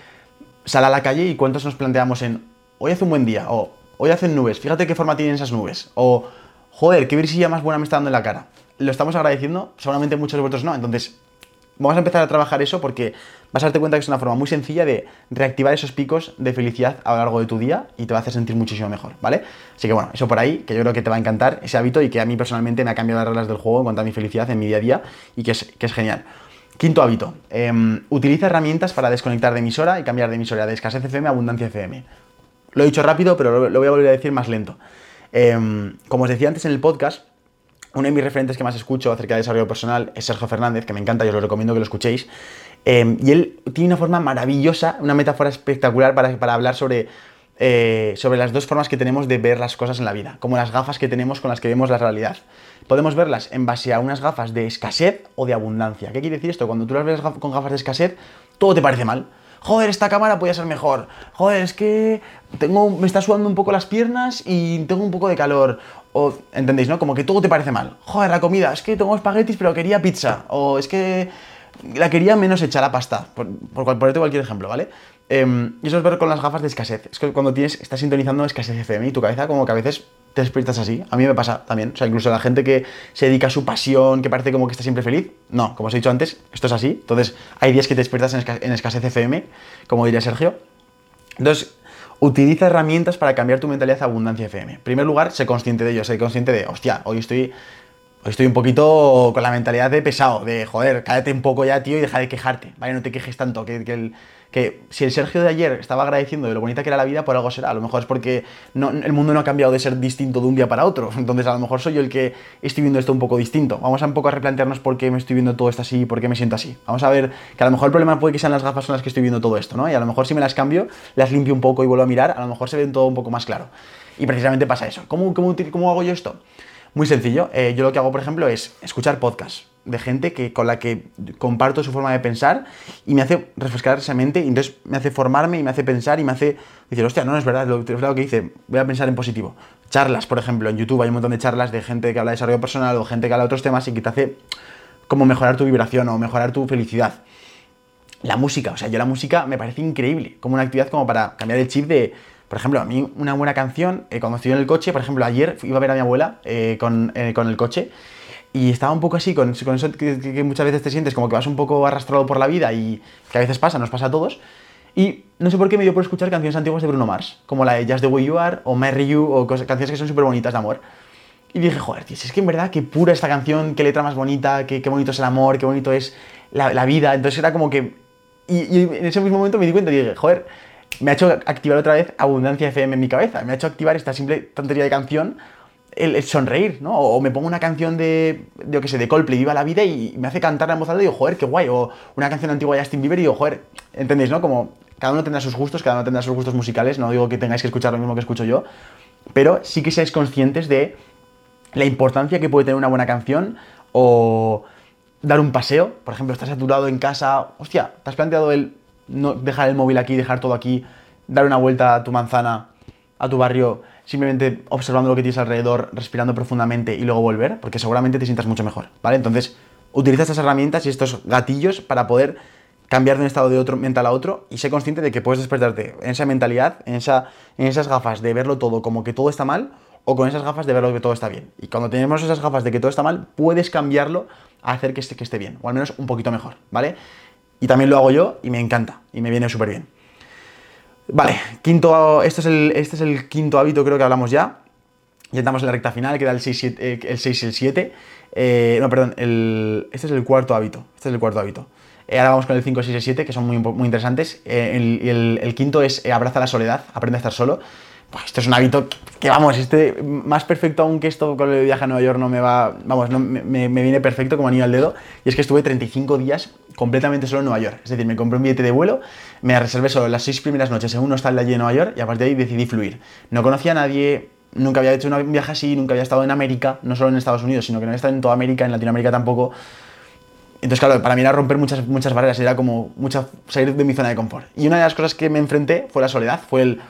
[SPEAKER 1] sal a la calle y cuántos nos planteamos en hoy hace un buen día. O hoy hacen nubes, fíjate qué forma tienen esas nubes. O joder, qué brisilla más buena me está dando en la cara lo estamos agradeciendo, seguramente muchos de vosotros no. Entonces, vamos a empezar a trabajar eso porque vas a darte cuenta que es una forma muy sencilla de reactivar esos picos de felicidad a lo largo de tu día y te va a hacer sentir muchísimo mejor, ¿vale? Así que bueno, eso por ahí, que yo creo que te va a encantar ese hábito y que a mí personalmente me ha cambiado las reglas del juego en cuanto a mi felicidad en mi día a día y que es, que es genial. Quinto hábito, em, utiliza herramientas para desconectar de emisora y cambiar de emisora de escasez FM a abundancia FM. Lo he dicho rápido, pero lo, voy a volver a decir más lento. Em, como os decía antes en el podcast, uno de mis referentes que más escucho acerca de desarrollo personal es Sergio Fernández, que me encanta y os lo recomiendo que lo escuchéis. Em, y él tiene una forma maravillosa, una metáfora espectacular para, hablar sobre, eh, sobre las dos formas que tenemos de ver las cosas en la vida, como las gafas que tenemos con las que vemos la realidad. Podemos verlas en base a unas gafas de escasez o de abundancia. ¿Qué quiere decir esto? Cuando tú las ves con gafas de escasez, todo te parece mal joder, esta cámara podría ser mejor, joder, es que tengo, me está sudando un poco las piernas y tengo un poco de calor, o, ¿entendéis, no? Como que todo te parece mal. Joder, la comida, es que tengo espaguetis pero quería pizza. O es que la quería menos hecha la pasta. Por, por ponerte cualquier ejemplo, ¿vale? Em, y eso es ver con las gafas de escasez. Es que cuando tienes, estás sintonizando escasez FM y tu cabeza como que a veces te despiertas así. A mí me pasa también. O sea, incluso la gente que se dedica a su pasión, que parece como que está siempre feliz. No, como os he dicho antes, esto es así. Entonces, hay días que te despiertas en, escasez FM, como diría Sergio. Entonces, Utiliza herramientas para cambiar tu mentalidad a abundancia FM. En primer lugar, sé consciente de ello, sé consciente de, hostia, hoy estoy, hoy estoy un poquito con la mentalidad de pesado, de joder, cállate un poco ya, tío, y deja de quejarte, ¿vale? No te quejes tanto, que, que que si el Sergio de ayer estaba agradeciendo de lo bonita que era la vida, por algo será. A lo mejor es porque el mundo no ha cambiado de ser distinto de un día para otro. Entonces a lo mejor soy yo el que estoy viendo esto un poco distinto. Vamos a un poco a replantearnos por qué me estoy viendo todo esto así y por qué me siento así. Vamos a ver que a lo mejor el problema puede que sean las gafas con las que estoy viendo todo esto, ¿no? Y a lo mejor si me las cambio, las limpio un poco y vuelvo a mirar, a lo mejor se ve todo un poco más claro. Y precisamente pasa eso. ¿Cómo, cómo, cómo hago yo esto? Muy sencillo. Eh, yo lo que hago, por ejemplo, es escuchar podcasts de gente que, con la que comparto su forma de pensar y me hace refrescar esa mente y entonces me hace formarme y me hace pensar y me hace decir, hostia, no, no es verdad, lo, que dice, voy a pensar en positivo. Charlas, por ejemplo, en YouTube hay un montón de charlas de gente que habla de desarrollo personal o gente que habla de otros temas y que te hace como mejorar tu vibración o mejorar tu felicidad. La música, o sea, yo la música me parece increíble, como una actividad como para cambiar el chip de, por ejemplo, a mí una buena canción, eh, cuando estoy en el coche, por ejemplo, ayer iba a ver a mi abuela eh, con, eh, con el coche y estaba un poco así, con, con eso que, muchas veces te sientes como que vas un poco arrastrado por la vida y que a veces pasa, nos pasa a todos. Y no sé por qué me dio por escuchar canciones antiguas de Bruno Mars, como la de Just the Way You Are o Marry You o canciones que son súper bonitas de amor. Y dije, joder, tío, es que en verdad qué pura esta canción, qué letra más bonita, qué, qué bonito es el amor, qué bonito es la, la vida. Entonces era como que... Y, y, en ese mismo momento me di cuenta y dije, joder, me ha hecho activar otra vez Abundancia FM en mi cabeza. Me ha hecho activar esta simple tontería de canción el, sonreír, ¿no? O, me pongo una canción de, yo qué sé, de Coldplay, Viva la Vida, y me hace cantar en voz alta y digo, joder, qué guay. O una canción antigua de Justin Bieber y digo, joder, ¿entendéis, no? Como cada uno tendrá sus gustos, cada uno tendrá sus gustos musicales, no digo que tengáis que escuchar lo mismo que escucho yo, pero sí que seáis conscientes de la importancia que puede tener una buena canción o dar un paseo, por ejemplo, estás saturado en casa, hostia, ¿te has planteado el no dejar el móvil aquí, dejar todo aquí, dar una vuelta a tu manzana, a tu barrio, simplemente observando lo que tienes alrededor, respirando profundamente y luego volver, porque seguramente te sientas mucho mejor, ¿vale? Entonces, utiliza estas herramientas y estos gatillos para poder cambiar de un estado de otro mental a otro y sé consciente de que puedes despertarte en esa mentalidad, en, esa, en esas gafas de verlo todo como que todo está mal o con esas gafas de verlo que todo está bien. Y cuando tenemos esas gafas de que todo está mal, puedes cambiarlo a hacer que esté, que esté bien, o al menos un poquito mejor, ¿vale? Y también lo hago yo y me encanta y me viene súper bien. Vale, quinto, este es, el, este es el quinto hábito creo que hablamos ya. Ya estamos en la recta final, queda el 6, eh, el 6 y el 7. Eh, no, perdón, el, este es el cuarto hábito. Este es el cuarto hábito. Eh, ahora vamos con el 5, 6 y 7, que son muy, muy interesantes. el, el, quinto es abraza la soledad, aprende a estar solo. Esto es un hábito que, vamos, este más perfecto aún que esto con el viaje a Nueva York no me va, vamos, no, me, me, viene perfecto como anillo al dedo. Y es que estuve 35 días completamente solo en Nueva York. Es decir, me compré un billete de vuelo, me reservé solo las seis primeras noches en un hostal de allí en Nueva York y a partir de ahí decidí fluir. No conocía a nadie, nunca había hecho un viaje así, nunca había estado en América, no solo en Estados Unidos, sino que no había estado en toda América, en Latinoamérica tampoco. Entonces, claro, para mí era romper muchas, muchas barreras, era como mucha, salir de mi zona de confort. Y una de las cosas que me enfrenté fue la soledad, fue el,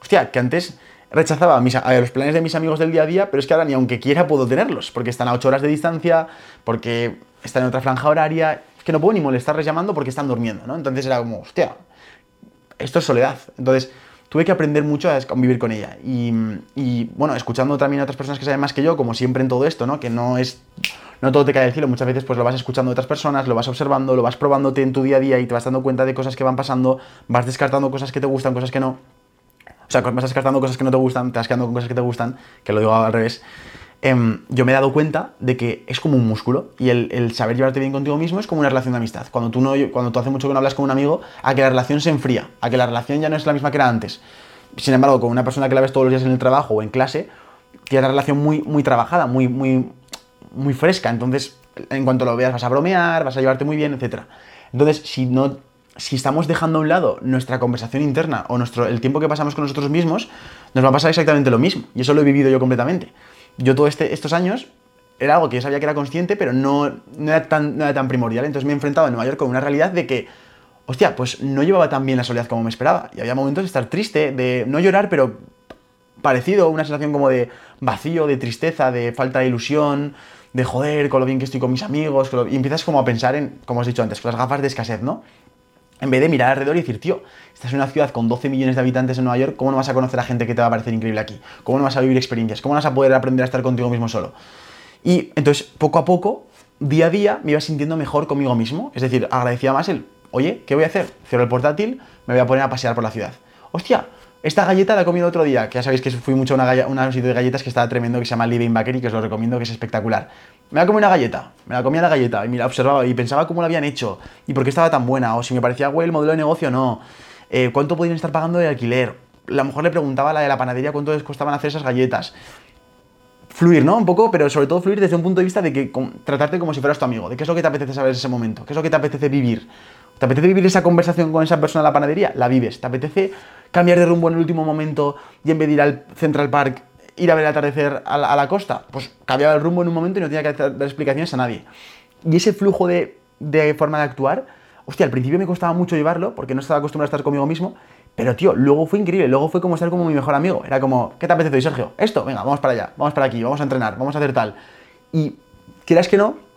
[SPEAKER 1] hostia, que antes rechazaba mis, a, los planes de mis amigos del día a día, pero es que ahora ni aunque quiera puedo tenerlos, porque están a 8 horas de distancia, porque están en otra franja horaria, es que no puedo ni molestarles llamando porque están durmiendo, ¿no? Entonces era como, hostia, esto es soledad. Entonces tuve que aprender mucho a convivir con ella. Y, bueno, escuchando también a otras personas que saben más que yo, como siempre en todo esto, ¿no? Que no es. No todo te cae del cielo, muchas veces pues lo vas escuchando de otras personas, lo vas observando, lo vas probándote en tu día a día y te vas dando cuenta de cosas que van pasando, vas descartando cosas que te gustan, cosas que no. O sea, vas descartando cosas que no te gustan, te vas quedando con cosas que te gustan, que lo digo al revés. Em, yo me he dado cuenta de que es como un músculo y el, saber llevarte bien contigo mismo es como una relación de amistad. Cuando tú, no, cuando tú hace mucho que no hablas con un amigo, a que la relación se enfría, a que la relación ya no es la misma que era antes. Sin embargo, con una persona que la ves todos los días en el trabajo o en clase, tiene una relación muy, muy trabajada, muy, muy, muy fresca. Entonces, en cuanto lo veas, vas a bromear, vas a llevarte muy bien, etc. Entonces, si no si estamos dejando a un lado nuestra conversación interna o nuestro, el tiempo que pasamos con nosotros mismos, nos va a pasar exactamente lo mismo. Y eso lo he vivido yo completamente. Yo todos este, estos años era algo que yo sabía que era consciente, pero no, no, era tan, no era tan primordial. Entonces me he enfrentado en Nueva York con una realidad de que, hostia, pues no llevaba tan bien la soledad como me esperaba. Y había momentos de estar triste, de no llorar, pero parecido, una sensación como de vacío, de tristeza, de falta de ilusión, de joder, con lo bien que estoy con mis amigos, y empiezas como a pensar en, como he dicho antes, con las gafas de escasez, ¿no? En vez de mirar alrededor y decir, tío, estás en una ciudad con 12 millones de habitantes en Nueva York, ¿cómo no vas a conocer a gente que te va a parecer increíble aquí? ¿Cómo no vas a vivir experiencias? ¿Cómo no vas a poder aprender a estar contigo mismo solo? Y entonces, poco a poco, día a día, me iba sintiendo mejor conmigo mismo. Es decir, agradecía más el, oye, ¿qué voy a hacer? Cierro el portátil, me voy a poner a pasear por la ciudad. Hostia, esta galleta la he comido otro día, que ya sabéis que fui mucho a una, una sitio de galletas que estaba tremendo, que se llama Living Bakery, que os lo recomiendo, que es espectacular. Me la comí una galleta, me la comía la galleta, y mira, observaba y pensaba cómo la habían hecho, y por qué estaba tan buena, o si me parecía güey el modelo de negocio no, eh, cuánto podían estar pagando de alquiler. A lo mejor le preguntaba a la de la panadería cuánto les costaban hacer esas galletas. Fluir, ¿no? Un poco, pero sobre todo fluir desde un punto de vista de que tratarte como si fueras tu amigo, de qué es lo que te apetece saber en ese momento, qué es lo que te apetece vivir. ¿Te apetece vivir esa conversación con esa persona en la panadería? La vives. ¿Te apetece cambiar de rumbo en el último momento y en vez de ir al Central Park, ir a ver el atardecer a la, costa? Pues cambiaba el rumbo en un momento y no tenía que dar explicaciones a nadie. Y ese flujo de, forma de actuar, hostia, al principio me costaba mucho llevarlo porque no estaba acostumbrado a estar conmigo mismo, pero tío, luego fue increíble, luego fue como estar como mi mejor amigo. Era como, ¿qué te apetece hoy, Sergio? Esto, venga, vamos para allá, vamos para aquí, vamos a entrenar, vamos a hacer tal. Y quieras que no,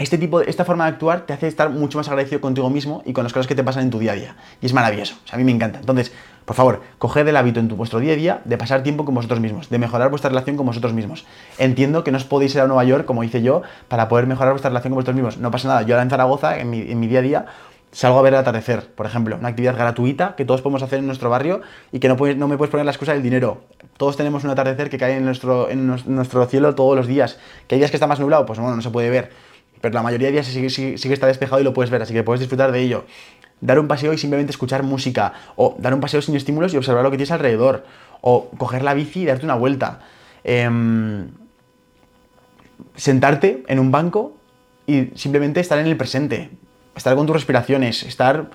[SPEAKER 1] este tipo esta forma de actuar te hace estar mucho más agradecido contigo mismo y con las cosas que te pasan en tu día a día. Y es maravilloso. O sea, a mí me encanta. Entonces, por favor, coged el hábito en tu, vuestro día a día de pasar tiempo con vosotros mismos, de mejorar vuestra relación con vosotros mismos. Entiendo que no os podéis ir a Nueva York, como hice yo, para poder mejorar vuestra relación con vosotros mismos. No pasa nada. Yo ahora en Zaragoza, en mi, en mi día a día, salgo a ver el atardecer, por ejemplo, una actividad gratuita que todos podemos hacer en nuestro barrio y que no, no me puedes poner la excusa del dinero. Todos tenemos un atardecer que cae en nuestro, en nuestro cielo todos los días. ¿Que hay días que está más nublado? Pues bueno, no se puede ver pero la mayoría de días sí, sí, que está despejado y lo puedes ver, así que puedes disfrutar de ello. Dar un paseo y simplemente escuchar música, o dar un paseo sin estímulos y observar lo que tienes alrededor, o coger la bici y darte una vuelta. Em, sentarte en un banco y simplemente estar en el presente, estar con tus respiraciones, estar,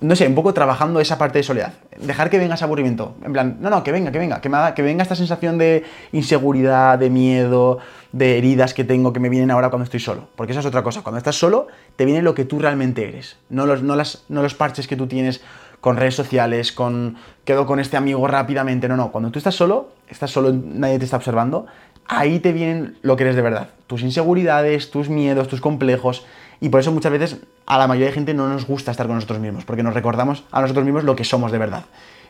[SPEAKER 1] no sé, un poco trabajando esa parte de soledad. Dejar que venga ese aburrimiento. En plan, no, no, que venga, que venga, que, que venga esta sensación de inseguridad, de miedo, de heridas que tengo que me vienen ahora cuando estoy solo. Porque esa es otra cosa. Cuando estás solo, te viene lo que tú realmente eres. No los, no las, no los parches que tú tienes con redes sociales, con quedo con este amigo rápidamente. No, no. Cuando tú estás solo, estás solo, nadie te está observando, ahí te vienen lo que eres de verdad. Tus inseguridades, tus miedos, tus complejos. Y por eso muchas veces a la mayoría de gente no nos gusta estar con nosotros mismos, porque nos recordamos a nosotros mismos lo que somos de verdad.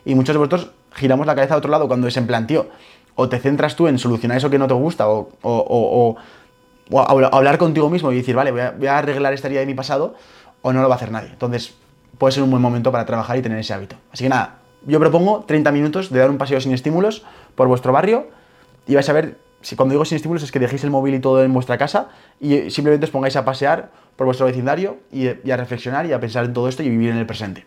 [SPEAKER 1] Y muchos de vosotros giramos la cabeza a otro lado cuando es en plan, tío, o te centras tú en solucionar eso que no te gusta, o, o, o, hablar contigo mismo y decir, vale, voy a, voy a arreglar esta herida de mi pasado, o no lo va a hacer nadie. Entonces, puede ser un buen momento para trabajar y tener ese hábito. Así que nada, yo propongo 30 minutos de dar un paseo sin estímulos por vuestro barrio y vais a ver, si cuando digo sin estímulos es que dejéis el móvil y todo en vuestra casa y simplemente os pongáis a pasear por vuestro vecindario y, a reflexionar y a pensar en todo esto y vivir en el presente.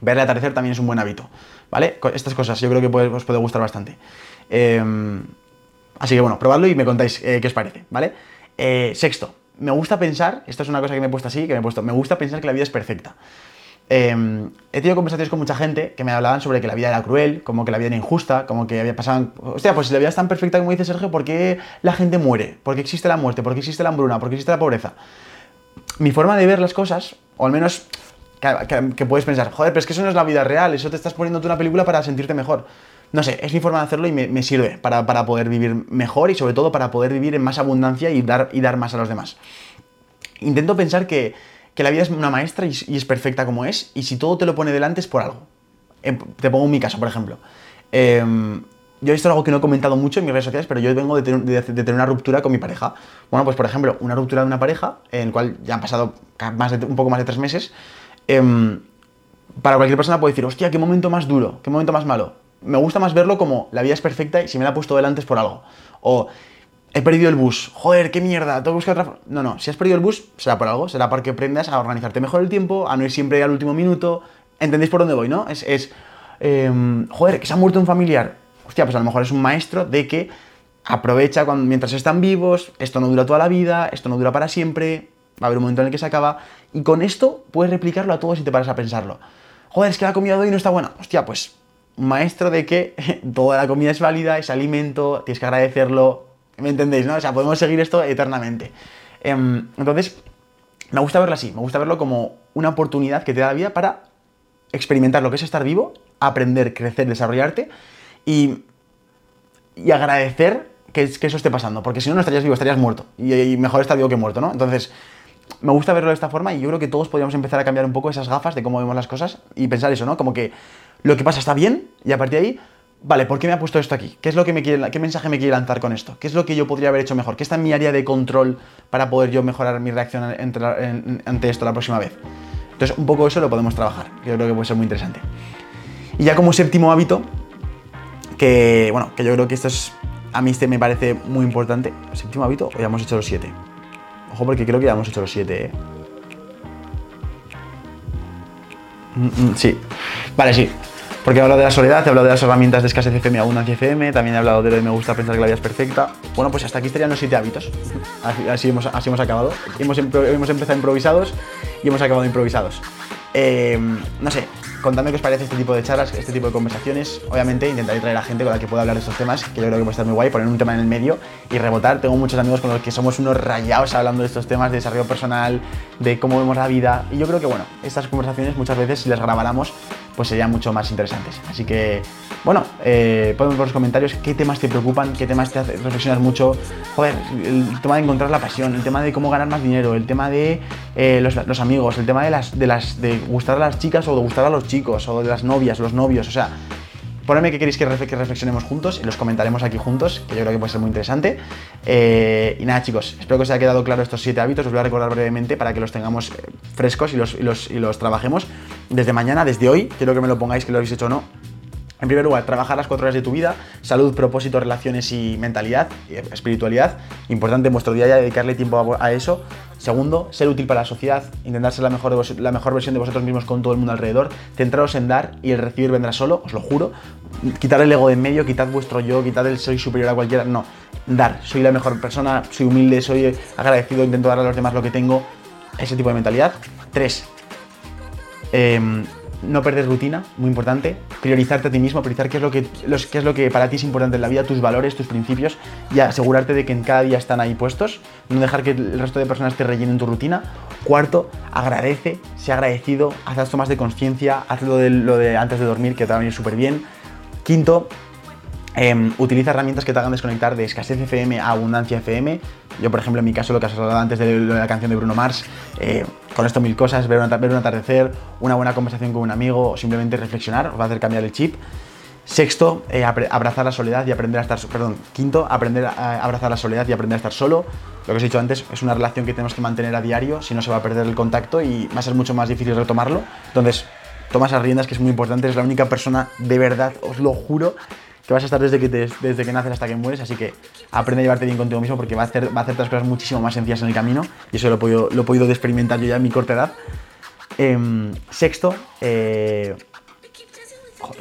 [SPEAKER 1] Ver el atardecer también es un buen hábito, ¿vale? Estas cosas yo creo que os puede gustar bastante. Em, así que bueno, probadlo y me contáis eh, qué os parece, ¿vale? Eh, sexto, me gusta pensar, esto es una cosa que me he puesto así, que me he puesto, me gusta pensar que la vida es perfecta. Em, he tenido conversaciones con mucha gente que me hablaban sobre que la vida era cruel, como que la vida era injusta, como que había pasado. Hostia, pues si la vida es tan perfecta como dice Sergio, ¿por qué la gente muere? ¿Por qué existe la muerte? ¿Por qué existe la hambruna? ¿Por qué existe la pobreza? Mi forma de ver las cosas, o al menos que, puedes pensar, joder, pero es que eso no es la vida real, eso te estás poniendo una película para sentirte mejor. No sé, es mi forma de hacerlo y me, sirve para, poder vivir mejor y sobre todo para poder vivir en más abundancia y dar, y dar más a los demás. Intento pensar que que la vida es una maestra y, es perfecta como es, y si todo te lo pone delante es por algo. Em, te pongo mi caso, por ejemplo. Em, yo he visto algo que no he comentado mucho en mis redes sociales, pero yo vengo de tener, una ruptura con mi pareja. Bueno, pues por ejemplo, una ruptura de una pareja, en la cual ya han pasado más un poco más de tres meses. Em, para cualquier persona puede decir, hostia, qué momento más duro, qué momento más malo. Me gusta más verlo como la vida es perfecta y si me la ha puesto delante es por algo. O he perdido el bus, joder, qué mierda, tengo que buscar otra... No, no, si has perdido el bus, será por algo, será porque aprendas a organizarte mejor el tiempo, a no ir siempre al último minuto. ¿Entendéis por dónde voy, no? Es, es em, joder, que se ha muerto un familiar. Hostia, pues a lo mejor es un maestro de que aprovecha cuando, mientras están vivos, esto no dura toda la vida, esto no dura para siempre, va a haber un momento en el que se acaba, y con esto puedes replicarlo a todos si te paras a pensarlo. Joder, es que la comida de hoy no está buena. Hostia, pues maestro de que toda la comida es válida, es alimento, tienes que agradecerlo, ¿Me entendéis, no? O sea, podemos seguir esto eternamente. Em, entonces, me gusta verlo así, me gusta verlo como una oportunidad que te da la vida para experimentar lo que es estar vivo, aprender, crecer, desarrollarte y, agradecer que, eso esté pasando, porque si no, no estarías vivo, estarías muerto. Y, mejor estar vivo que muerto, ¿no? Entonces, me gusta verlo de esta forma y yo creo que todos podríamos empezar a cambiar un poco esas gafas de cómo vemos las cosas y pensar eso, ¿no? Como que lo que pasa está bien y a partir de ahí vale, ¿por qué me ha puesto esto aquí? ¿Qué es lo que me quiere, qué mensaje me quiere lanzar con esto? ¿Qué es lo que yo podría haber hecho mejor? ¿Qué está en mi área de control para poder yo mejorar mi reacción ante esto la próxima vez? Entonces, un poco eso lo podemos trabajar. Yo creo que puede ser muy interesante. Y ya como séptimo hábito, que bueno, que yo creo que esto es, a mí este me parece muy importante. ¿Séptimo hábito o ya hemos hecho los siete? Ojo, porque creo que ya hemos hecho los siete, ¿eh? Mm, mm, sí. Vale, sí. Porque he hablado de la soledad, he hablado de las herramientas de escasez FM y abundancia FM, también he hablado de lo de me gusta pensar que la vida es perfecta. Bueno, pues hasta aquí estarían los siete hábitos. Así, hemos, así hemos acabado. Hemos, hemos empezado improvisados y hemos acabado improvisados. Eh, no sé, contadme qué os parece este tipo de charlas, este tipo de conversaciones. Obviamente intentaré traer a gente con la que pueda hablar de estos temas, que yo creo que puede estar muy guay, poner un tema en el medio y rebotar. Tengo muchos amigos con los que somos unos rayados hablando de estos temas de desarrollo personal, de cómo vemos la vida. Y yo creo que, bueno, estas conversaciones muchas veces, si las grabáramos, pues serían mucho más interesantes. Así que, bueno, eh, ponme los comentarios qué temas te preocupan, qué temas te hacen reflexionar mucho. Joder, el tema de encontrar la pasión, el tema de cómo ganar más dinero, el tema de eh, los, amigos, el tema de las, de las de gustar a las chicas o de gustar a los chicos, o de las novias, los novios, o sea, Ponedme qué queréis que, reflexionemos juntos y los comentaremos aquí juntos, que yo creo que puede ser muy interesante. Eh, y nada, chicos, espero que os haya quedado claro estos siete hábitos. Os voy a recordar brevemente para que los tengamos eh, frescos y los, y los, y los trabajemos desde mañana, desde hoy. Quiero que me lo pongáis, que lo habéis hecho o no. En primer lugar, trabajar las cuatro horas de tu vida, salud, propósito, relaciones y mentalidad, espiritualidad. Importante en vuestro día ya dedicarle tiempo a, eso. Segundo, ser útil para la sociedad, intentar ser la mejor, la mejor versión de vosotros mismos con todo el mundo alrededor. Centraros en dar y el recibir vendrá solo, os lo juro. Quitar el ego de en medio, quitad vuestro yo, quitad el soy superior a cualquiera. No, dar. Soy la mejor persona, soy humilde, soy agradecido, intento dar a los demás lo que tengo. Ese tipo de mentalidad. Tres, em, no perder rutina, muy importante, priorizarte a ti mismo, priorizar qué es, lo que, qué es lo que para ti es importante en la vida, tus valores, tus principios, y asegurarte de que en cada día están ahí puestos, no dejar que el resto de personas te rellenen tu rutina. Cuarto, agradece, sé agradecido, haz las tomas de conciencia, haz lo de, lo de antes de dormir, que te va a venir súper bien. Quinto, Em, utiliza herramientas que te hagan desconectar de escasez FM a abundancia FM. Yo, por ejemplo, en mi caso, lo que has hablado antes de, la canción de Bruno Mars, eh, con esto mil cosas, ver, un atardecer, una buena conversación con un amigo o simplemente reflexionar, os va a hacer cambiar el chip. Sexto, eh, abrazar la soledad y aprender a estar, perdón, quinto, aprender a abrazar la soledad y aprender a estar solo. Lo que os he dicho antes, es una relación que tenemos que mantener a diario, si no se va a perder el contacto y va a ser mucho más difícil retomarlo. Entonces, toma esas riendas que es muy importante, es la única persona de verdad, os lo juro, que vas a estar desde que, desde que naces hasta que mueres, así que aprende a llevarte bien contigo mismo porque va a, hacer, va a hacerte las cosas muchísimo más sencillas en el camino y eso lo he podido, lo he podido experimentar yo ya en mi corta edad. Em, sexto, eh,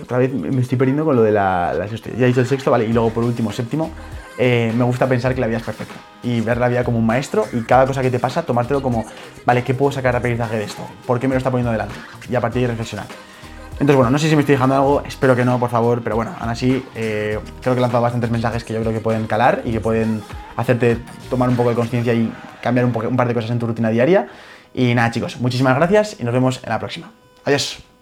[SPEAKER 1] otra vez me estoy perdiendo con lo de la, Ya he dicho el sexto, vale, y luego por último, séptimo, eh, me gusta pensar que la vida es perfecta y ver la vida como un maestro y cada cosa que te pasa, tomártelo como, vale, ¿qué puedo sacar de aprendizaje de esto? ¿Por qué me lo está poniendo delante? Y a partir de ahí reflexionar. Entonces, bueno, no sé si me estoy dejando algo, espero que no, por favor, pero bueno, aún así eh, creo que he lanzado bastantes mensajes que yo creo que pueden calar y que pueden hacerte tomar un poco de conciencia y cambiar un, un par de cosas en tu rutina diaria. Y nada, chicos, muchísimas gracias y nos vemos en la próxima. Adiós.